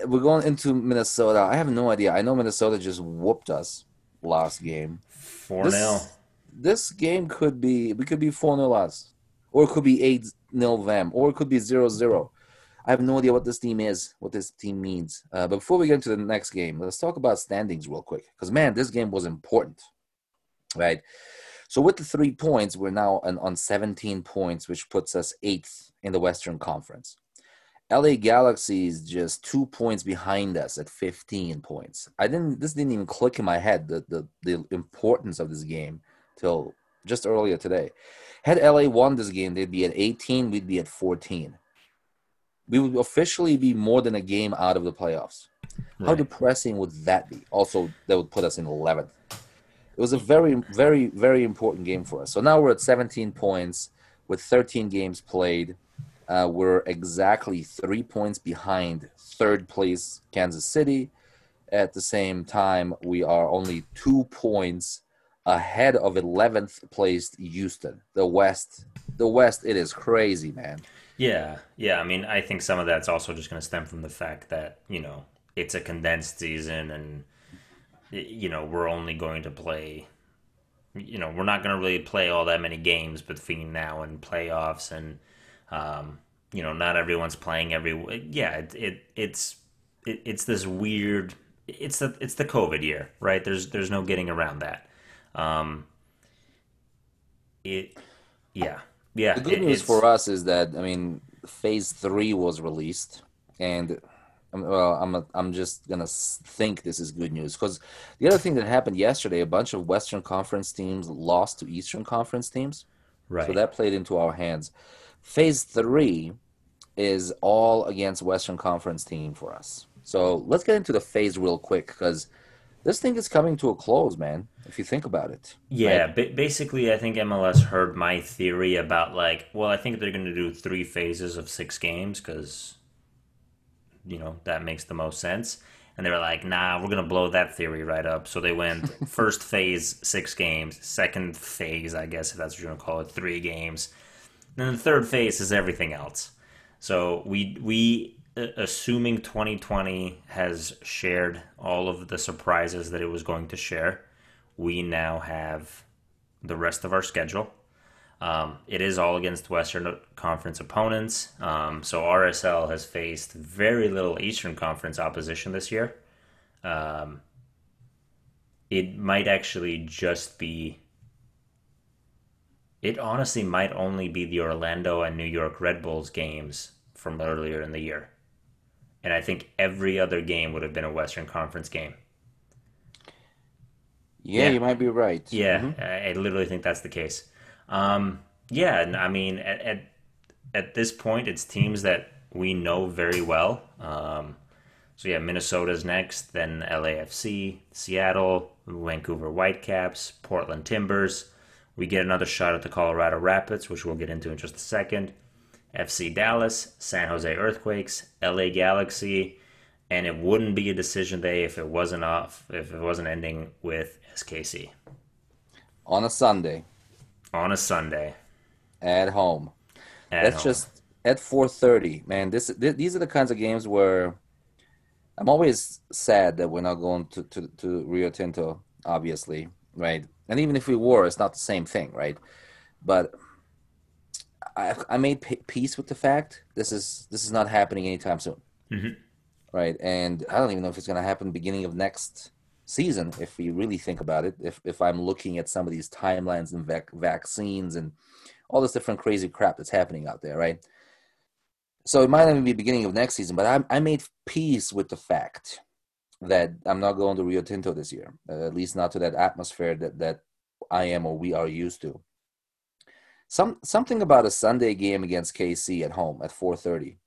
we're going into Minnesota. I have no idea. I know Minnesota just whooped us last game. Four This- 0 This game could be we could be four 0 us, or it could be eight 0 them, or it could be 0-0. I have no idea what this team is, what this team means. Uh, but before we get into the next game, let's talk about standings real quick. Because man, this game was important, right? So with the three points, we're now on, on 17 points, which puts us eighth in the Western Conference. LA Galaxy is just two points behind us at 15 points. I didn't. This didn't even click in my head the the, the importance of this game till just earlier today. Had LA won this game, they'd be at 18. We'd be at 14. We would officially be more than a game out of the playoffs. How depressing would that be? Also, that would put us in 11th. It was a very, very, very important game for us. So now we're at 17 points with 13 games played. Uh, we're exactly three points behind third place Kansas City. At the same time, we are only two points ahead of 11th placed Houston. The West, the West, it is crazy, man. Yeah, yeah. I mean, I think some of that's also just going to stem from the fact that you know it's a condensed season, and you know we're only going to play. You know, we're not going to really play all that many games between now and playoffs, and um, you know, not everyone's playing every. Yeah, it, it it's it, it's this weird. It's the it's the COVID year, right? There's there's no getting around that. Um, it, yeah, yeah. The good it- news for us is that I mean, Phase Three was released, and um, well, I'm I'm just gonna think this is good news because the other thing that happened yesterday, a bunch of Western Conference teams lost to Eastern Conference teams, right. so that played into our hands. Phase Three is all against Western Conference team for us. So let's get into the phase real quick because this thing is coming to a close, man. If you think about it, Yeah, right? ba- basically, I think MLS heard my theory about like, well, I think they're going to do three phases of six games because, you know, that makes the most sense. And they were like, nah, we're going to blow that theory right up. So they went first phase, six games. Second phase, I guess, if that's what you're going to call it, three games. And then the third phase is everything else. So we we assuming 2020 has shared all of the surprises that it was going to share, we now have the rest of our schedule. Um, it is all against Western Conference opponents. Um, so RSL has faced very little Eastern Conference opposition this year. Um, it might actually just be. It honestly might only be the Orlando and New York Red Bulls games from earlier in the year. And I think every other game would have been a Western Conference game. Yeah, Yeah. you might be right. Yeah, Mhm. I, I literally think that's the case. Um, yeah, and I mean, at, at at this point, it's teams that we know very well. Um, so yeah, Minnesota's next, then LAFC, Seattle, Vancouver Whitecaps, Portland Timbers. We get another shot at the Colorado Rapids, which we'll get into in just a second. FC Dallas, San Jose Earthquakes, LA Galaxy, and it wouldn't be a decision day if it wasn't off if it wasn't ending with SKC On a Sunday on a Sunday at home. at That's home. just at 4:30, man. This th- these are the kinds of games where I'm always sad that we're not going to, to, to Rio Tinto, obviously, right? And even if we were, it's not the same thing, right? But I I made p- peace with the fact this is this is not happening anytime soon, Mhm. right? And I don't even know if it's going to happen beginning of next season if we really think about it. If if I'm looking at some of these timelines and vac- vaccines and all this different crazy crap that's happening out there, right? So it might not even be beginning of next season, but I, I made peace with the fact that I'm not going to Rio Tinto this year, uh, at least not to that atmosphere that, that I am or we are used to. Some something about a Sunday game against KC at home at 4:30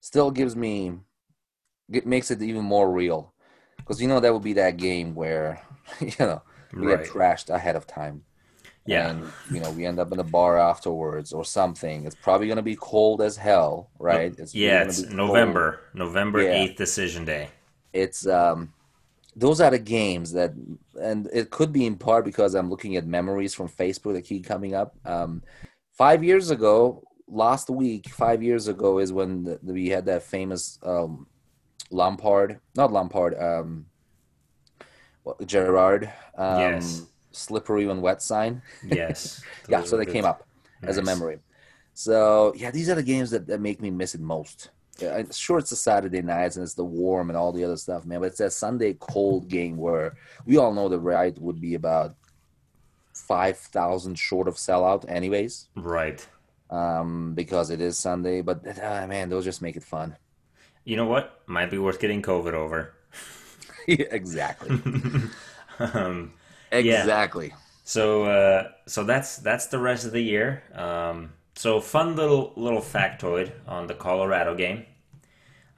still gives me it makes it even more real. Because you know that would be that game where you know we Right. get trashed ahead of time. Yeah. And you know we end up in a bar afterwards or something. It's probably going to be cold as hell right? It's yeah it's be cold. November. November Yeah. 8th decision day. It's um those are the games that and it could be in part because i'm looking at memories from facebook that keep coming up. Um five years ago last week five years ago is when the, we had that famous um lampard not lampard um what, gerrard um Yes. slippery when wet sign. Yes. Yeah so they good. came up as a memory. so yeah these are the games that, that make me miss it most yeah, I- sure it's the saturday nights and it's the warm and all the other stuff man but it's that sunday cold game where we all know the ride would be about 5000 short of sellout anyways. Right. Um because it is sunday but ah, man those just make it fun. You know what? Might be worth getting COVID over. Yeah, exactly. Um, exactly. So uh, so that's that's the rest of the year. Um, so fun little little factoid on the Colorado game.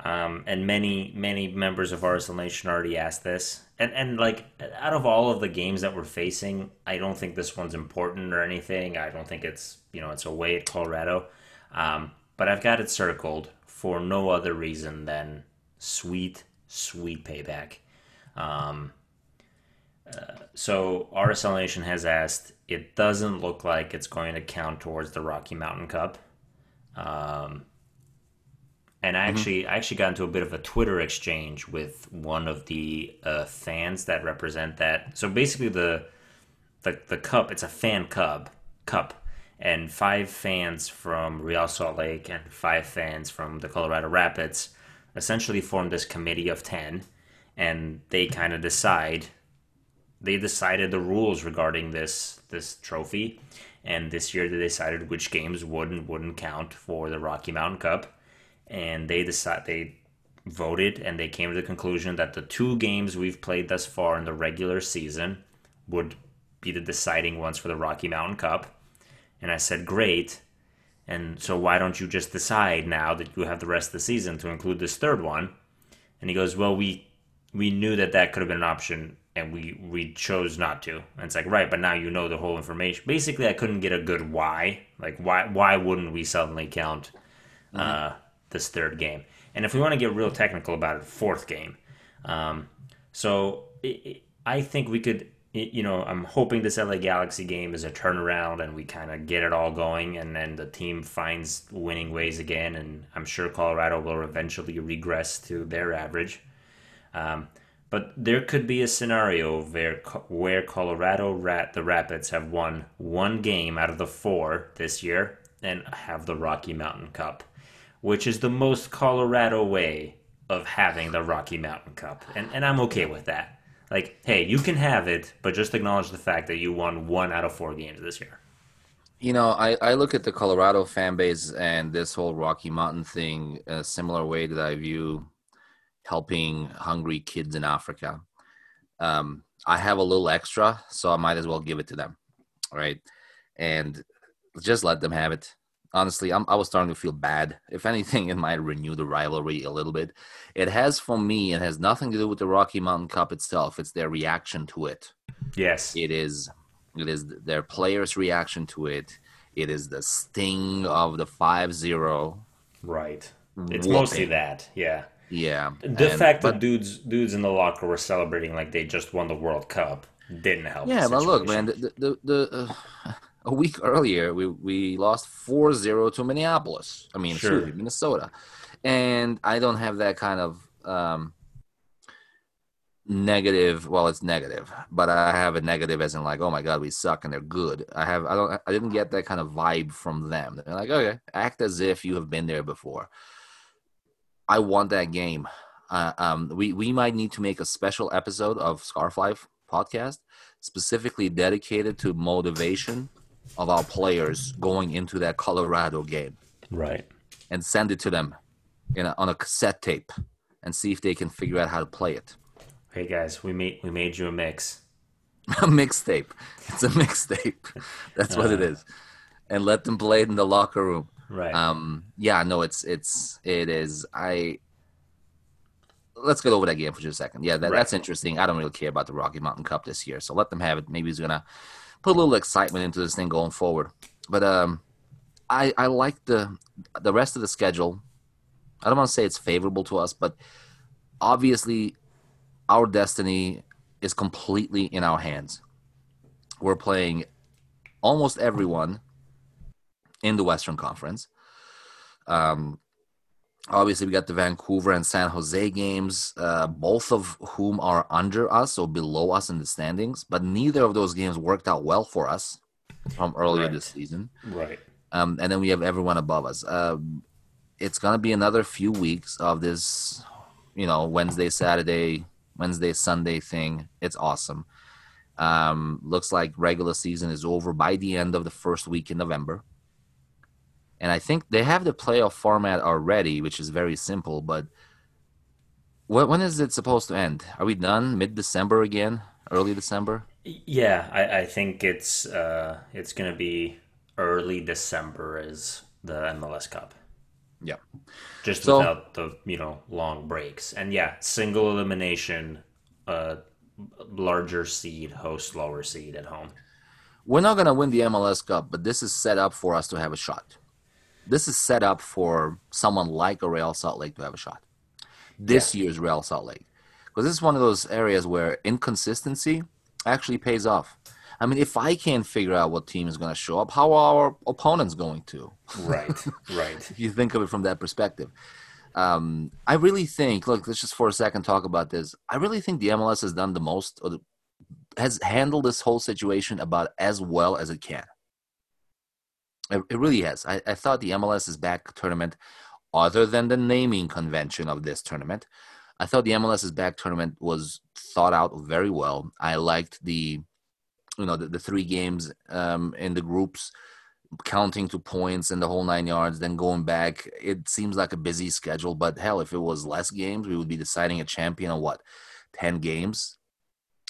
Um, and many many members of RSL Nation already asked this. And and like out of all of the games that we're facing, I don't think this one's important or anything. I don't think it's you know it's away at Colorado. Um, but I've got it circled for no other reason than sweet sweet payback. Um, so RSL Nation has asked. It doesn't look like it's going to count towards the Rocky Mountain Cup. Um, and I actually, I actually got into a bit of a Twitter exchange with one of the uh, fans that represent that. So basically, the the the cup, it's a fan cup cup, and five fans from Real Salt Lake and five fans from the Colorado Rapids essentially formed this committee of ten, and they kind of decide they decided the rules regarding this this trophy, and this year they decided which games would and wouldn't count for the Rocky Mountain Cup, and they decide they voted and they came to the conclusion that the two games we've played thus far in the regular season would be the deciding ones for the Rocky Mountain Cup, and I said great. And so why don't you just decide now that you have the rest of the season to include this third one? And he goes, well, we we knew that that could have been an option and we we chose not to. And it's like right but now you know the whole information. Basically i couldn't get a good why. Like why why wouldn't we suddenly count uh, this third game? And if we want to get real technical about it fourth game. Um, so i i think we could you know i'm hoping this la galaxy game is a turnaround and we kind of get it all going and then the team finds winning ways again and i'm sure colorado will eventually regress to their average. Um, but there could be a scenario where where Colorado Rat the Rapids have won one game out of the four this year and have the Rocky Mountain Cup, which is the most Colorado way of having the Rocky Mountain Cup, and and I'm okay with that. Like, hey, you can have it, but just acknowledge the fact that you won one out of four games this year. You know, I, I look at the Colorado fan base and this whole Rocky Mountain thing a similar way that I view helping hungry kids in Africa. um, I have a little extra, so I might as well give it to them, right? And just let them have it. Honestly, I'm, I was starting to feel bad. If anything, it might renew the rivalry a little bit. It has, for me, it has nothing to do with the Rocky Mountain Cup itself. It's their reaction to it. Yes, It is, it is their players' reaction to it. It is the sting of the 5-0. right. It's Whooping. mostly that. Yeah. Yeah, The and- fact but- that dudes dudes in the locker were celebrating like they just won the World Cup didn't help. Yeah, but look, man, the the, the uh, a week earlier we we lost 4-0 to Minneapolis. I mean, Sure. me, Minnesota. And I don't have that kind of um negative, well, it's negative, but I have a negative as in like, oh my god, we suck and they're good. I have I don't I didn't get that kind of vibe from them. They're like, okay, act as if you have been there before. I want that game. Uh, um, we we might need to make a special episode of Scarf Life podcast specifically dedicated to motivation of our players going into that Colorado game right. and send it to them in a, on a cassette tape and see if they can figure out how to play it. Hey guys, we made we made you a mix. a mixtape. It's a mixtape. That's what it is. And let them play it in the locker room. Right. Um, yeah, no, it's it's it is. I let's get over that game for just a second. Yeah, that, Right. that's interesting. I don't really care about the Rocky Mountain Cup this year, so let them have it. Maybe he's gonna put a little excitement into this thing going forward. But um, I I like the the rest of the schedule. I don't want to say it's favorable to us, but obviously our destiny is completely in our hands. We're playing almost everyone in the Western Conference. Um, obviously, we got the Vancouver and San Jose games, uh, both of whom are under us or below us in the standings, but neither of those games worked out well for us from earlier Right. this season. right. Um, and then we have everyone above us. Um, it's gonna be another few weeks of this, you know, Wednesday, Saturday, Wednesday, Sunday thing. It's awesome. Um, looks like regular season is over by the end of the first week in November. And I think they have the playoff format already, which is very simple. But when, when is it supposed to end? Are we done mid December again? Early December? Yeah, I, I think it's uh it's gonna be early December is the MLS Cup. Yeah. Just So- without the you know long breaks. And yeah, single elimination, uh larger seed host lower seed at home. we're not going to win the MLS Cup, but this is set up for us to have a shot. This is set up for someone like a Real Salt Lake to have a shot. This year's Real Salt Lake. Because this is one of those areas where inconsistency actually pays off. I mean, if I can't figure out what team is going to show up, how are our opponents going to? Right, right. if you think of it from that perspective. Um, I really think, look, let's just for a second talk about this. I really think the MLS has done the most, or the, has handled this whole situation about as well as it can. It, really has. I, I thought the MLS is back tournament, other than the naming convention of this tournament, I thought the MLS's back tournament was thought out very well. I liked the, you know, the, the three games um, in the groups counting to points and the whole nine yards, then going back. It seems like a busy schedule, but hell, if it was less games, we would be deciding a champion on what, 10 games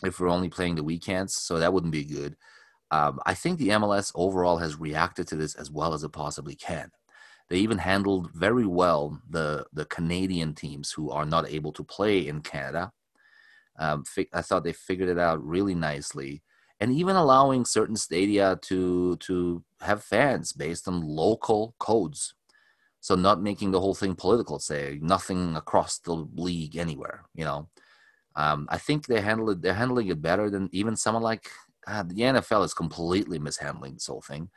if we're only playing the weekends. So that wouldn't be good. Um, I think the MLS overall has reacted to this as well as it possibly can. They even handled very well the, the Canadian teams who are not able to play in Canada. Um, fi- I thought they figured it out really nicely and even allowing certain stadia to to have fans based on local codes so not making the whole thing political say nothing across the league anywhere you know um, i think they handle it they're handling it better than even someone like uh, the nfl is completely mishandling this whole thing.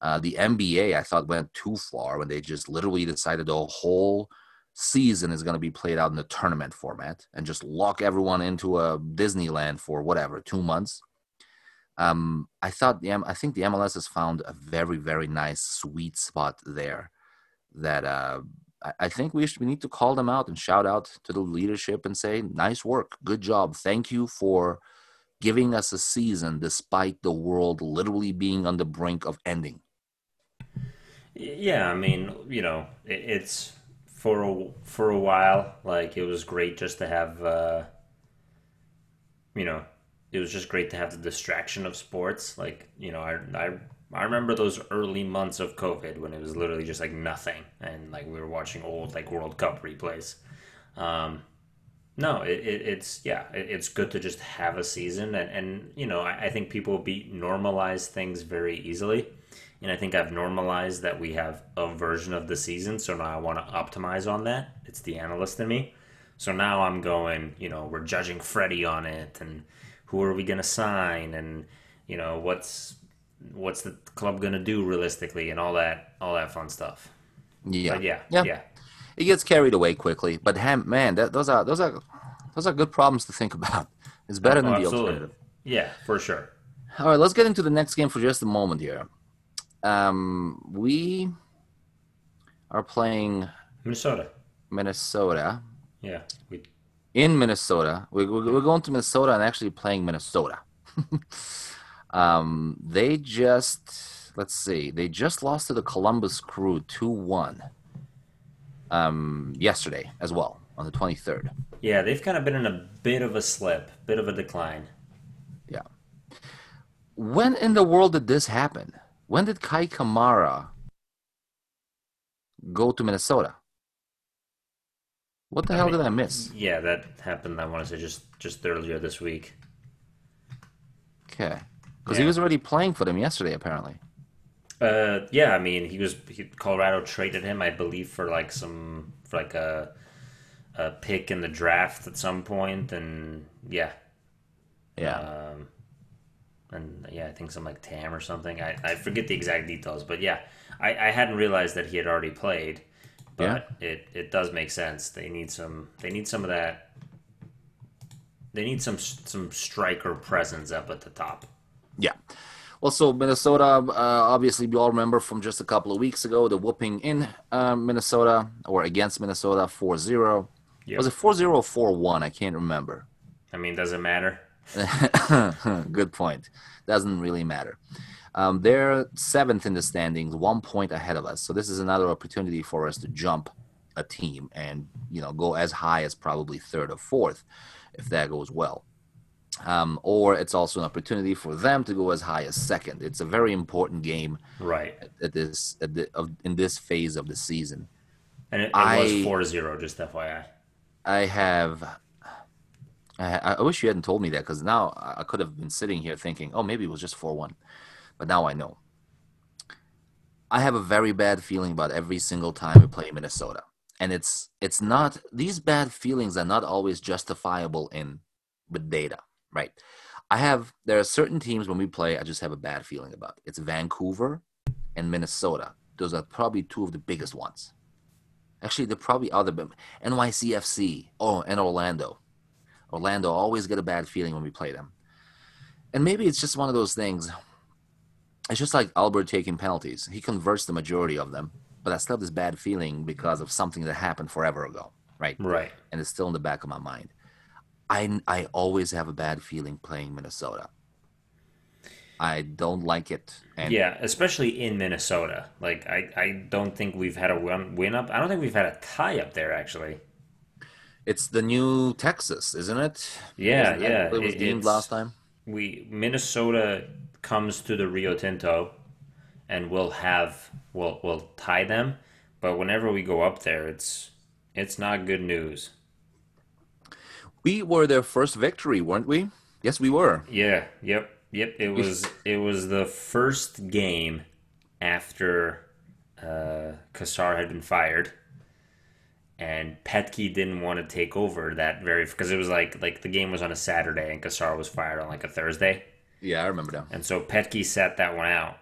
Uh, the nba i thought went too far when they just literally decided the whole season is going to be played out in the tournament format and just lock everyone into a disneyland for whatever two months. Um, I thought the I think the MLS has found a very very nice sweet spot there that uh, I, I think we should, we need to call them out and shout out to the leadership and say nice work, good job, thank you for giving us a season despite the world literally being on the brink of ending. Yeah, I mean, you know, it's for a, for a while. Like it was great just to have uh, you know, it was just great to have the distraction of sports. Like, you know, I, I, I remember those early months of COVID when it was literally just like nothing. And like we were watching old like World Cup replays. Um, no, it, it, it's, yeah, it, it's good to just have a season. And, and you know, I, I think people be normalize things very easily. And I think I've normalized that we have a version of the season. So now I want to optimize on that. It's the analyst in me. So now I'm going, you know, we're judging Freddie on it and who are we going to sign and, you know, what's what's the club going to do realistically and all that all that fun stuff. Yeah. But yeah, Yeah. yeah. It gets carried away quickly, but ham, man, that, those are those are those are good problems to think about. It's better than Oh, the alternative. Yeah, for sure. All right, let's get into the next game for just a moment here. Um, we are playing Minnesota. Minnesota Yeah. We in Minnesota. We, we, we're going to Minnesota and actually playing Minnesota. um, they just let's see, they just lost to the Columbus Crew two one. Um, yesterday as well on the twenty third. Yeah, they've kind of been in a bit of a slip, bit of a decline. Yeah. When in the world did this happen? When did Kei Kamara go to Minnesota? What the I hell mean- did I miss? Yeah, that happened. I want to say just just earlier this week. Okay. Because he was already playing for them yesterday, apparently. Uh, yeah, I mean, he was he, Colorado traded him, I believe, for like some for like a a pick in the draft at some point, and yeah, Yeah. um, and yeah, I think some like TAM or something. I, I forget the exact details, but yeah, I, I hadn't realized that he had already played, but it it does make sense. They need some they need some of that. They need some some striker presence up at the top. Yeah. Well, so Minnesota, uh, obviously, we all remember from just a couple of weeks ago the whooping in uh, Minnesota or against Minnesota 4 0. Yep. Was it 4 0 or 4 1? I can't remember. I mean, does it matter? Good point. Doesn't really matter. Um, they're seventh in the standings, one point ahead of us. So this is another opportunity for us to jump a team and you know go as high as probably third or fourth, if that goes well. Um, or it's also an opportunity for them to go as high as second. It's a very important game Right. at this at the, of, in this phase of the season. And it, it I- was 4-0, just FYI. I have. I, I wish you hadn't told me that because now I could have been sitting here thinking, oh, maybe it was just 4 1. But now I know. I have a very bad feeling about every single time we play Minnesota. And it's it's not these bad feelings are not always justifiable in with data, right? I have there are certain teams when we play I just have a bad feeling about. It's Vancouver and Minnesota. Those are probably two of the biggest ones. Actually, there probably other but NYCFC. Oh, and Orlando. Orlando always get a bad feeling when we play them. And maybe it's just one of those things. It's just like Albert taking penalties. He converts the majority of them, but I still have this bad feeling because of something that happened forever ago, right? Right. And it's still in the back of my mind. I I always have a bad feeling playing Minnesota. I don't like it. And Yeah, especially in Minnesota. Like I, I don't think we've had a win, win up. I don't think we've had a tie up there actually. it's the new Texas, isn't it? Yeah, Isn't yeah, what It was it- deemed last time. We Minnesota comes to the Rio Tinto, and we'll have we'll we'll tie them. But whenever we go up there, it's it's not good news. We were their first victory, weren't we? Yes, we were. Yeah. Yep. Yep. It was it was the first game after uh, Cassar had been fired, and Petke didn't want to take over that very because it was like like the game was on a Saturday and Cassar was fired on like a Thursday, Yeah, I remember that. and so Petke sat that one out.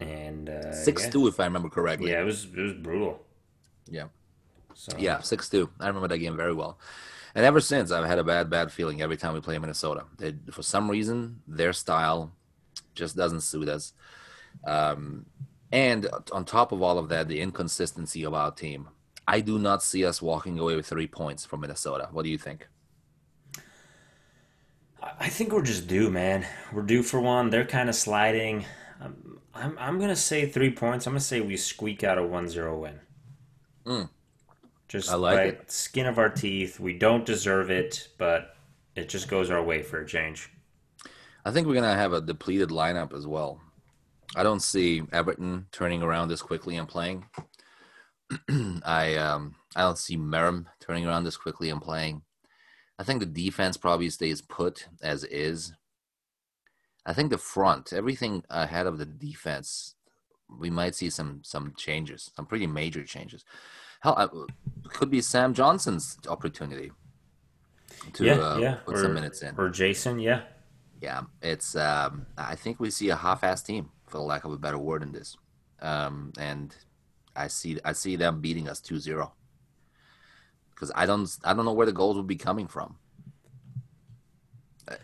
And uh, Six yeah. two, if I remember correctly. Yeah, it was it was brutal. yeah, So yeah, six two. I remember that game very well. And ever since, I've had a bad, bad feeling every time we play Minnesota. They, for some reason, their style just doesn't suit us. Um, and on top of all of that, the inconsistency of our team. I do not see us walking away with three points from Minnesota. What do you think? I think we're just due, man. We're due for one. They're kind of sliding. I'm, I'm, I'm going to say three points. I'm going to say we squeak out a 1 0 win. Mm. Just I like by it. skin of our teeth. We don't deserve it, but it just goes our way for a change. I think we're gonna have a depleted lineup as well. I don't see Everton turning around this quickly and playing. I um I don't see Meram turning around this quickly and playing. I think the defense probably stays put as is. I think the front, everything ahead of the defense, we might see some some changes, some pretty major changes. Hell, uh, could be Sam Johnson's opportunity to yeah, uh, yeah. put or, some minutes in, or Jason, yeah, yeah. It's um, I think we see a half-ass team, for the lack of a better word, in this, um, and I see I see them beating us 2-0 because I don't I don't know where the goals will be coming from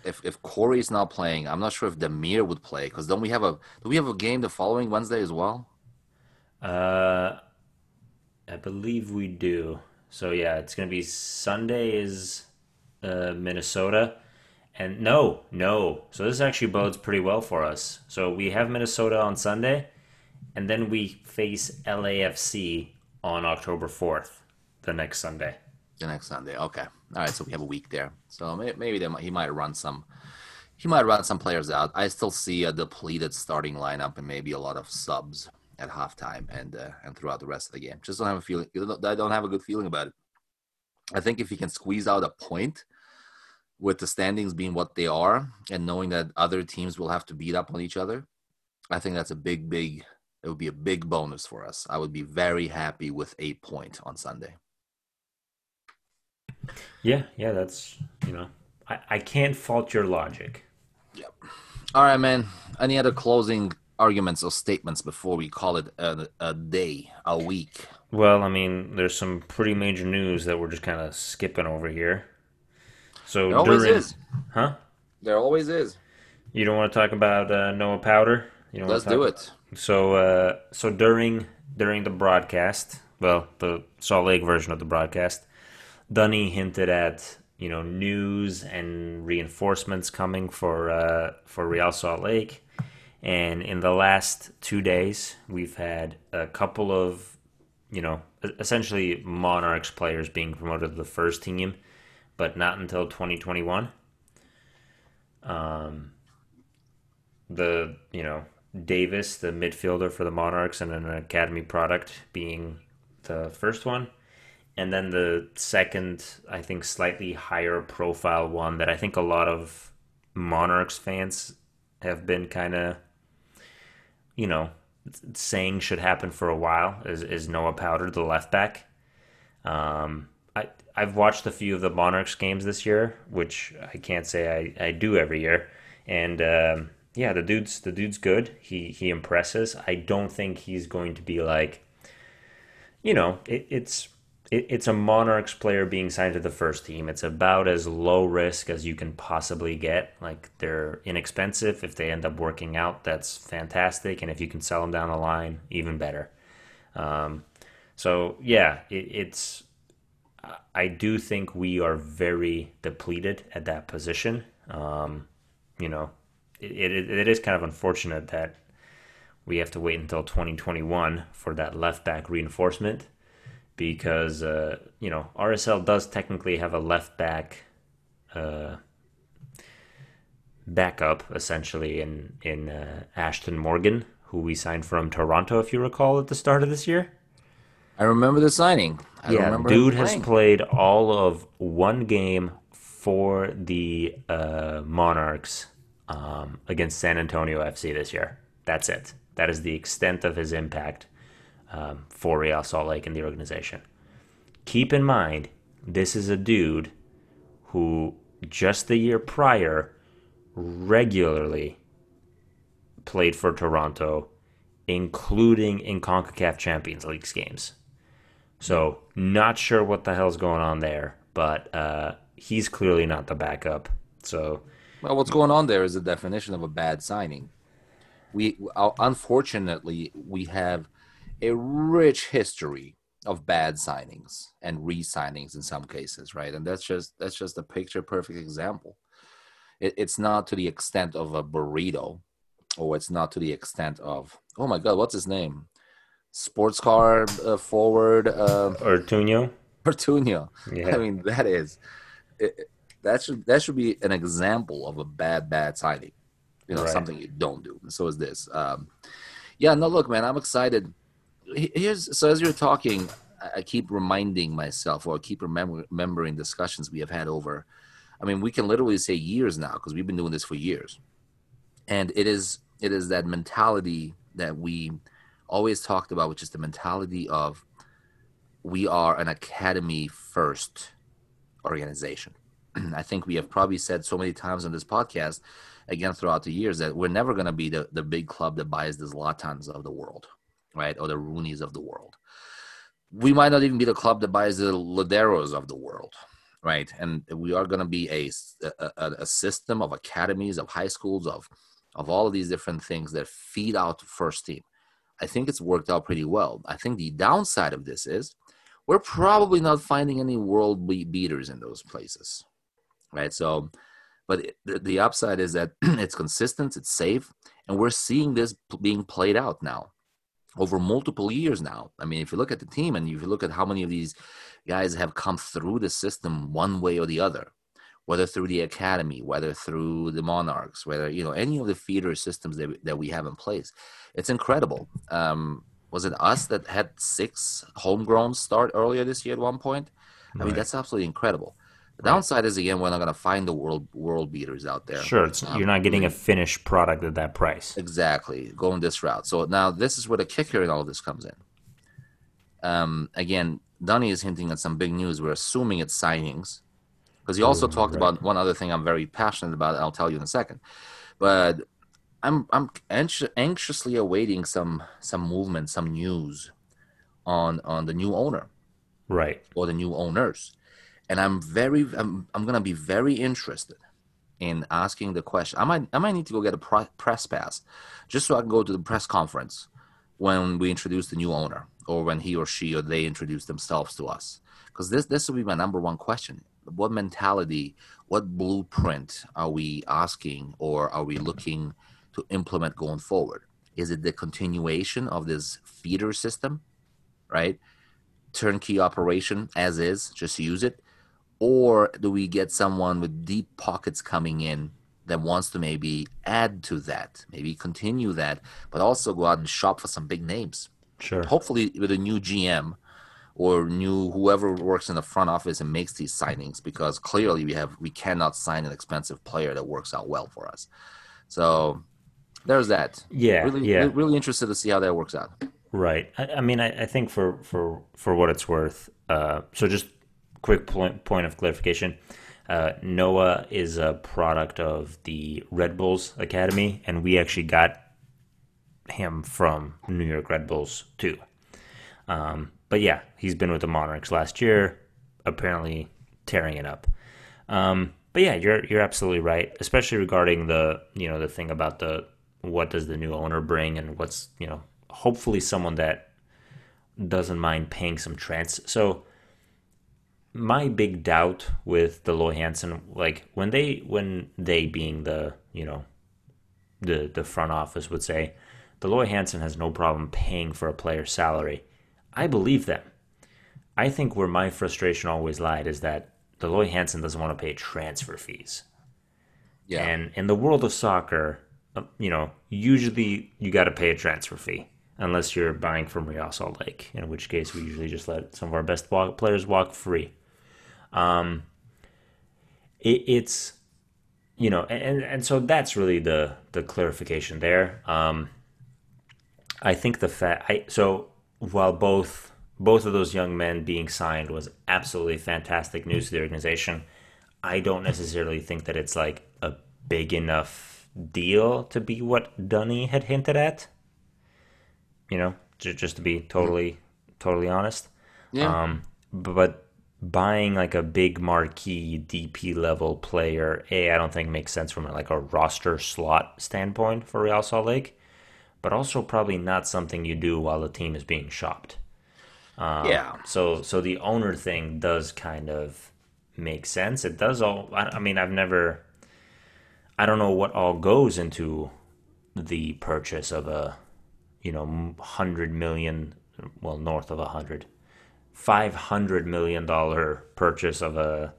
if if Corey's not playing, I'm not sure if Damir would play because don't we have a do we have a game the following Wednesday as well? Uh, I believe we do. So yeah, it's gonna be Sunday is uh, Minnesota, and no, no. So this actually bodes pretty well for us. So we have Minnesota on Sunday, and then we face LAFC on October fourth, the next Sunday. The next Sunday, okay. All right, so we have a week there. So maybe might, he might run some. He might run some players out. I still see a depleted starting lineup and maybe a lot of subs at halftime and uh, and throughout the rest of the game. Just don't have a feeling. I don't have a good feeling about it. I think if he can squeeze out a point with the standings being what they are and knowing that other teams will have to beat up on each other, I think that's a big, big. It would be a big bonus for us. I would be very happy with a point on Sunday. Yeah, yeah, that's you know, I, I can't fault your logic. Yep. All right, man. Any other closing arguments or statements before we call it a, a day, a week? Well, I mean, there's some pretty major news that we're just kind of skipping over here. So there always during, is, huh? There always is. You don't want to talk about uh, Noah Powder? You don't Let's do it. So, uh, so during during the broadcast, well, the Salt Lake version of the broadcast, Dunny hinted at you know news and reinforcements coming for uh, for Real Salt Lake, and in the last two days we've had a couple of you know essentially Monarchs players being promoted to the first team, but not until 2021. Um, the you know Davis, the midfielder for the Monarchs, and an academy product being the first one and then the second, I think, slightly higher profile one that I think a lot of Monarchs fans have been kind of, you know, saying should happen for a while is, is Noah Powder, the left back. Um, I, I've watched a few of the Monarchs games this year, which I can't say I, I do every year. And um, yeah, the dude's the dude's good. He he impresses. I don't think he's going to be like, you know, it, it's it, it's a Monarchs player being signed to the first team. It's about as low risk as you can possibly get. Like they're inexpensive. If they end up working out, that's fantastic. And if you can sell them down the line, even better. Um, so yeah, it, it's. I do think we are very depleted at that position. Um, you know, it, it, it is kind of unfortunate that we have to wait until 2021 for that left back reinforcement because uh, you know RSL does technically have a left back uh, backup essentially in in uh, Ashtone Morgan, who we signed from Toronto, if you recall, at the start of this year. I remember the signing. I yeah, dude has played all of one game for the uh, Monarchs um, against San Antonio FC this year. That's it. That is the extent of his impact um, for Real Salt Lake in the organization. Keep in mind, this is a dude who just the year prior regularly played for Toronto, including in CONCACAF Champions League games. So, not sure what the hell's going on there, but uh, he's clearly not the backup. So, well, what's going on there is the definition of a bad signing. We uh, unfortunately we have a rich history of bad signings and re-signings in some cases, right? And that's just that's just a picture perfect example. It, it's not to the extent of a burrito, or it's not to the extent of oh my god, what's his name? Sports car uh, forward uh, Ortuño. Ortuño. Yeah. I mean that is. It, that should that should be an example of a bad bad signing. You know, Right. something you don't do. And so is this. Um, yeah, no, look, man, I'm excited. He- Here's so as you're talking, I- I keep reminding myself, or I keep remember, remembering discussions we have had over. I mean, we can literally say years now because we've been doing this for years, and it is it is that mentality that we always talked about, which is the mentality of we are an academy first organization. I think we have probably said so many times on this podcast, again throughout the years, that we're never going to be the, the big club that buys the Zlatans of the world, right, or the Roonies of the world. We might not even be the club that buys the Lodeiros of the world, right? And we are going to be a, a, a- system of academies, of high schools, of of all of these different things that feed out first team. I think it's worked out pretty well. I think the downside of this is we're probably not finding any world be- beaters in those places, right? So, but the, upside is that it's consistent, it's safe, and we're seeing this being played out now over multiple years now. I mean, if you look at the team and if you look at how many of these guys have come through the system one way or the other, whether through the academy, whether through the Monarchs, whether you know any of the feeder systems that, that we have in place, it's incredible. Um, was it us that had six homegrown start earlier this year at one point? I mean, that's absolutely incredible. The downside is again we're not going to find the world world beaters out there. Sure, it's, Um, you're not getting a finished product at that price. Exactly, going this route. So now this is where the kicker in all of this comes in. Um, again, Dunny is hinting at some big news. We're assuming it's signings because he also talked about one other thing I'm very passionate about. I'll tell you in a second. But I'm I'm anx- anxiously awaiting some some movement, some news on on the new owner Right. or the new owners. And I'm very I'm, I'm gonna be very interested in asking the question. I might I might need to go get a press pass just so I can go to the press conference when we introduce the new owner or when he or she or they introduce themselves to us. Because this this will be my number one question. What mentality, what blueprint are we asking or are we looking to implement going forward? Is it the continuation of this feeder system, right? turnkey operation as is, just use it? Or do we get someone with deep pockets coming in that wants to maybe add to that, maybe continue that, but also go out and shop for some big names? Sure. Hopefully, with a new GM or new whoever works in the front office and makes these signings, because clearly we have we cannot sign an expensive player that works out well for us. So there's that. Yeah, really, yeah. really interested to see how that works out. Right. I, I mean, I, I think for for for what it's worth. Uh, so just quick point point of clarification. Uh, Noah is a product of the Red Bulls Academy, and we actually got him from New York Red Bulls too. Um, but yeah, he's been with the Monarchs last year, apparently tearing it up. Um, but yeah, you're you're absolutely right, especially regarding the you know the thing about the what does the new owner bring and what's you know hopefully someone that doesn't mind paying some trans. So my big doubt with Dell Loy Hansen, like when they when they being the you know the the front office would say, Dell Loy Hansen has no problem paying for a player's salary. I believe them. I think where my frustration always lied is that Dell Loy Hansen doesn't want to pay transfer fees. Yeah. And in the world of soccer, uh, you know, usually you got to pay a transfer fee unless you're buying from Real Salt Lake, in which case we usually just let some of our best players walk free. Um, it, it's you know, and and so that's really the the clarification there. Um, I think the fact I so while both both of those young men being signed was absolutely fantastic news to the organization. I don't necessarily think that it's like a big enough deal to be what Dunny had hinted at. You know, just, just to be totally totally honest. Yeah. Um, but buying like a big marquee DP level player, a I don't think makes sense from like a roster slot standpoint for Real Salt Lake, but also probably not something you do while the team is being shopped. Um, yeah. So so the owner thing does kind of make sense. It does all. I, I mean, I've never. I don't know what all goes into the purchase of a, you know, hundred million, well, north of a hundred, five hundred million dollar purchase of a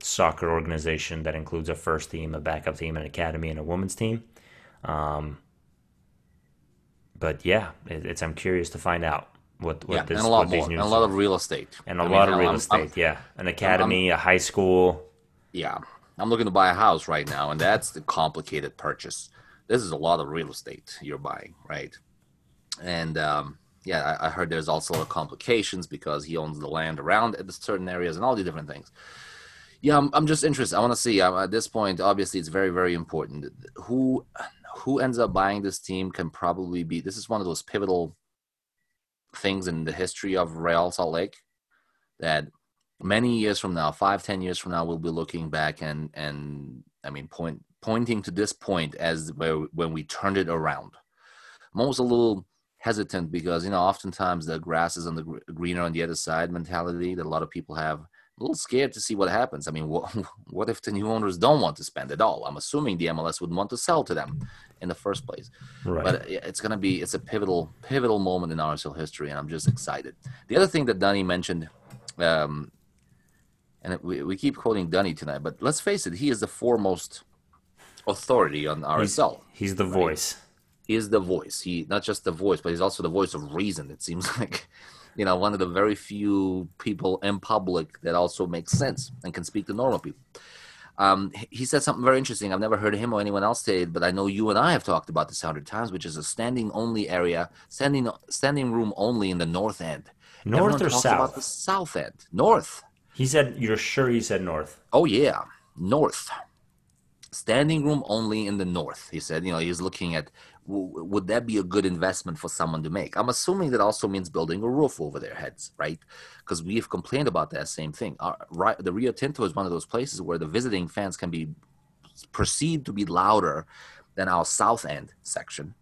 soccer organization that includes a first team, a backup team, an academy, and a women's team. Um, but yeah, it, it's I'm curious to find out what what Yeah, this and a lot what these more, news and a lot of real estate, and a I mean, lot of real I'm- estate. I'm- yeah, an academy, a high school. yeah, I'm looking to buy a house right now, and that's the complicated purchase. This is a lot of real estate you're buying, right? And um, yeah, I, I heard there's also a lot of complications because he owns the land around certain areas and all these different things. Yeah, I'm, I'm just interested. I want to see. Um, at this point, obviously, it's very, very important. Who who ends up buying this team can probably be. This is one of those pivotal things in the history of Real Salt Lake that many years from now, five, ten years from now, we'll be looking back and and I mean point pointing to this point as where when we turned it around. I'm almost a little hesitant because you know oftentimes the grass is on the gr- greener on the other side mentality that a lot of people have. A little scared to see what happens. I mean, what what if the new owners don't want to spend at all? I'm assuming the MLS would want to sell to them in the first place Right. but it's going to be it's a pivotal pivotal moment in RSL history and i'm just excited the other thing that dunny mentioned um, and we, we keep quoting dunny tonight but let's face it he is the foremost authority on he's, rsl he's the voice. He is the voice he not just the voice but he's also the voice of reason it seems like you know one of the very few people in public that also makes sense and can speak to normal people um, he- said something very interesting. I've never heard him or anyone else say it, but I know you and I have talked about this a hundred times, which is a standing only area, standing standing room only in the north end. North Everyone or south? About the south end, north. He said, "You're sure he said north." Oh yeah, north. Standing room only in the north. He said, you know, he's looking at w- would that be a good investment for someone to make? I'm assuming that also means building a roof over their heads, right? Because we've complained about that same thing. Our, right, the Rio Tinto is one of those places where the visiting fans can be perceived to be louder than our south end section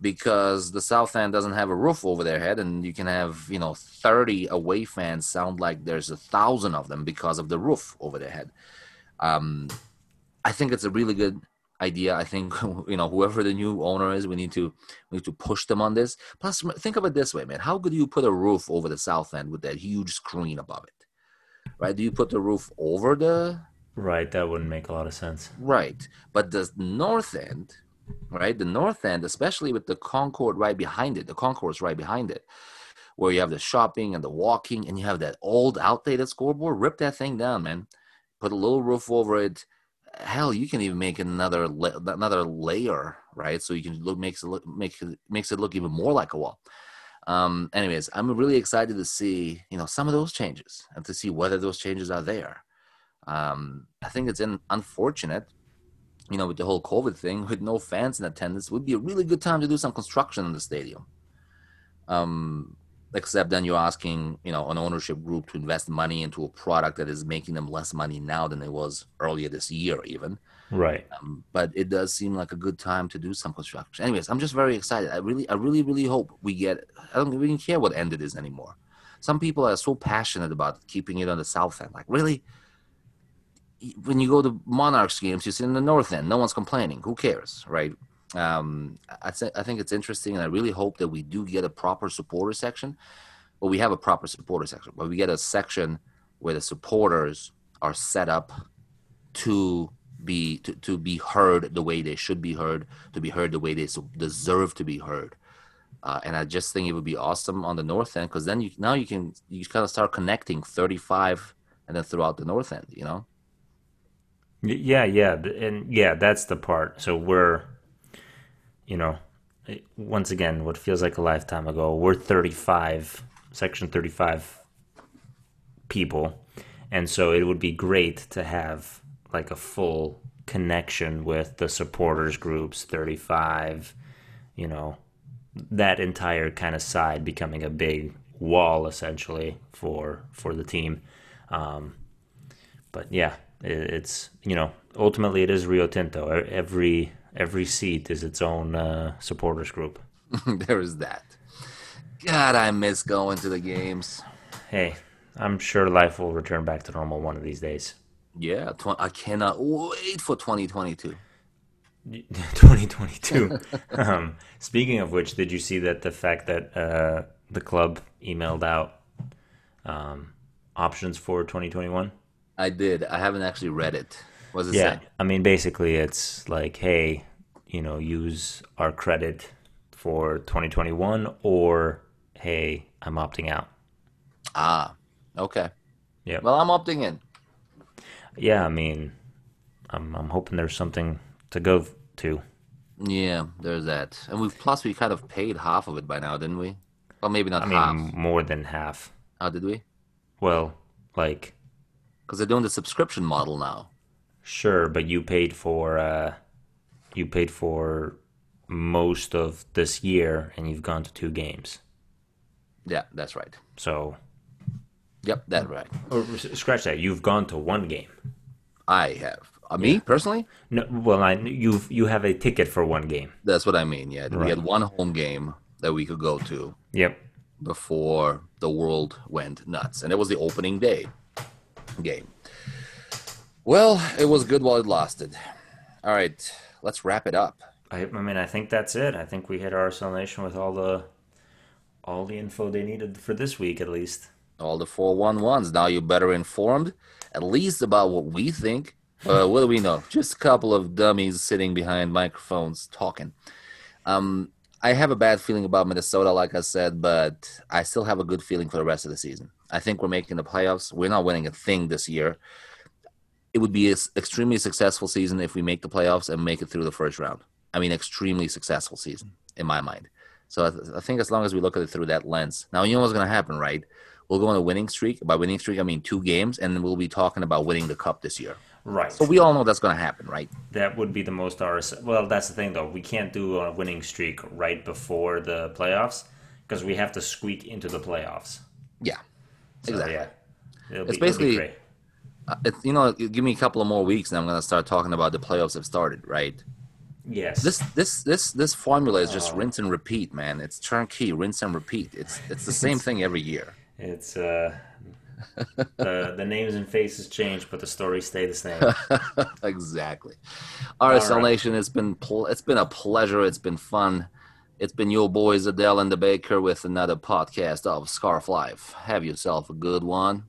because the south end doesn't have a roof over their head and you can have you know 30 away fans sound like there's a thousand of them because of the roof over their head um, i think it's a really good idea i think you know whoever the new owner is we need to we need to push them on this plus think of it this way man how could you put a roof over the south end with that huge screen above it right do you put the roof over the Right. That wouldn't make a lot of sense. Right. But the north end, right? The north end, especially with the Concord right behind it, the concourse right behind it, where you have the shopping and the walking and you have that old outdated scoreboard, rip that thing down, man. Put a little roof over it. Hell, you can even make another la- another layer, right? So you can look makes it look make makes it look even more like a wall. Um, anyways, I'm really excited to see, you know, some of those changes and to see whether those changes are there. Um, I think it's in, unfortunate, you know, with the whole COVID thing, with no fans in attendance, would be a really good time to do some construction in the stadium. Um, except then you're asking, you know, an ownership group to invest money into a product that is making them less money now than it was earlier this year, even. Right. Um, but it does seem like a good time to do some construction. Anyways, I'm just very excited. I really, I really, really hope we get. I don't even care what end it is anymore. Some people are so passionate about keeping it on the south end. Like, really? When you go to Monarchs games, you sit in the north end. No one's complaining. Who cares, right? Um, I, th- I think it's interesting, and I really hope that we do get a proper supporter section. Well, we have a proper supporter section, but we get a section where the supporters are set up to be to, to be heard the way they should be heard, to be heard the way they so deserve to be heard. Uh, and I just think it would be awesome on the north end because then you now you can you kind of start connecting 35 and then throughout the north end, you know. Yeah, yeah, and yeah, that's the part. So we're, you know, once again, what feels like a lifetime ago, we're 35, section 35 people. And so it would be great to have like a full connection with the supporters groups, 35, you know, that entire kind of side becoming a big wall essentially for for the team. Um, but yeah, it, it's you know ultimately it is Rio Tinto. Every every seat is its own uh, supporters group. there is that. God, I miss going to the games. Hey, I'm sure life will return back to normal one of these days. Yeah, tw- I cannot wait for 2022. 2022. um, speaking of which, did you see that the fact that uh, the club emailed out um, options for 2021? I did. I haven't actually read it. What does it Yeah, say? I mean, basically, it's like, hey, you know, use our credit for 2021, or hey, I'm opting out. Ah, okay. Yeah. Well, I'm opting in. Yeah, I mean, I'm I'm hoping there's something to go to. Yeah, there's that. And we plus we kind of paid half of it by now, didn't we? Well, maybe not I mean, more than half. How did we? Well, like, Because they're doing the subscription model now. Sure, but you paid for uh, you paid for most of this year, and you've gone to two games. Yeah, that's right. So, Yep, that's right. or scratch that. You've gone to one game. I have. Uh, me personally, No, well, I you you have a ticket for one game. that's what I mean. Yeah, we had one home game that we could go to Yep. before the world went nuts, and it was the opening day game. Well, it was good while it lasted. All right, let's wrap it up. I, I mean, I think that's it. I think we hit RSL Nation with all the all the info they needed for this week, at least. All the 411s. Now you're better informed, at least about what we think. Uh, what do we know? Just a couple of dummies sitting behind microphones talking. Um, I have a bad feeling about Minnesota, like I said, but I still have a good feeling for the rest of the season. I think we're making the playoffs. We're not winning a thing this year. It would be an extremely successful season if we make the playoffs and make it through the first round. I mean, extremely successful season in my mind. So I, th- I think as long as we look at it through that lens. Now, you know what's going to happen, right? We'll go on a winning streak. By winning streak, I mean two games, and then we'll be talking about winning the cup this year. Right. So we all know that's going to happen, right? that would be the most RSL. Well, that's the thing, though. We can't do a winning streak right before the playoffs because we have to squeak into the playoffs. Yeah, So, exactly. yeah. It'll It's be, basically- you know, give me a couple of more weeks, and I'm going to start talking about the playoffs have started, right? Yes. This this this this formula is just rinse and repeat, man. It's turnkey, rinse and repeat. It's it's the same thing every year. It's uh, the the names and faces change, but the stories stay the same. exactly. RSL right. Nation, it's been pl- it's been a pleasure. It's been fun. It's been your boys Adele and the Baker with another podcast of Scarf Life. Have yourself a good one.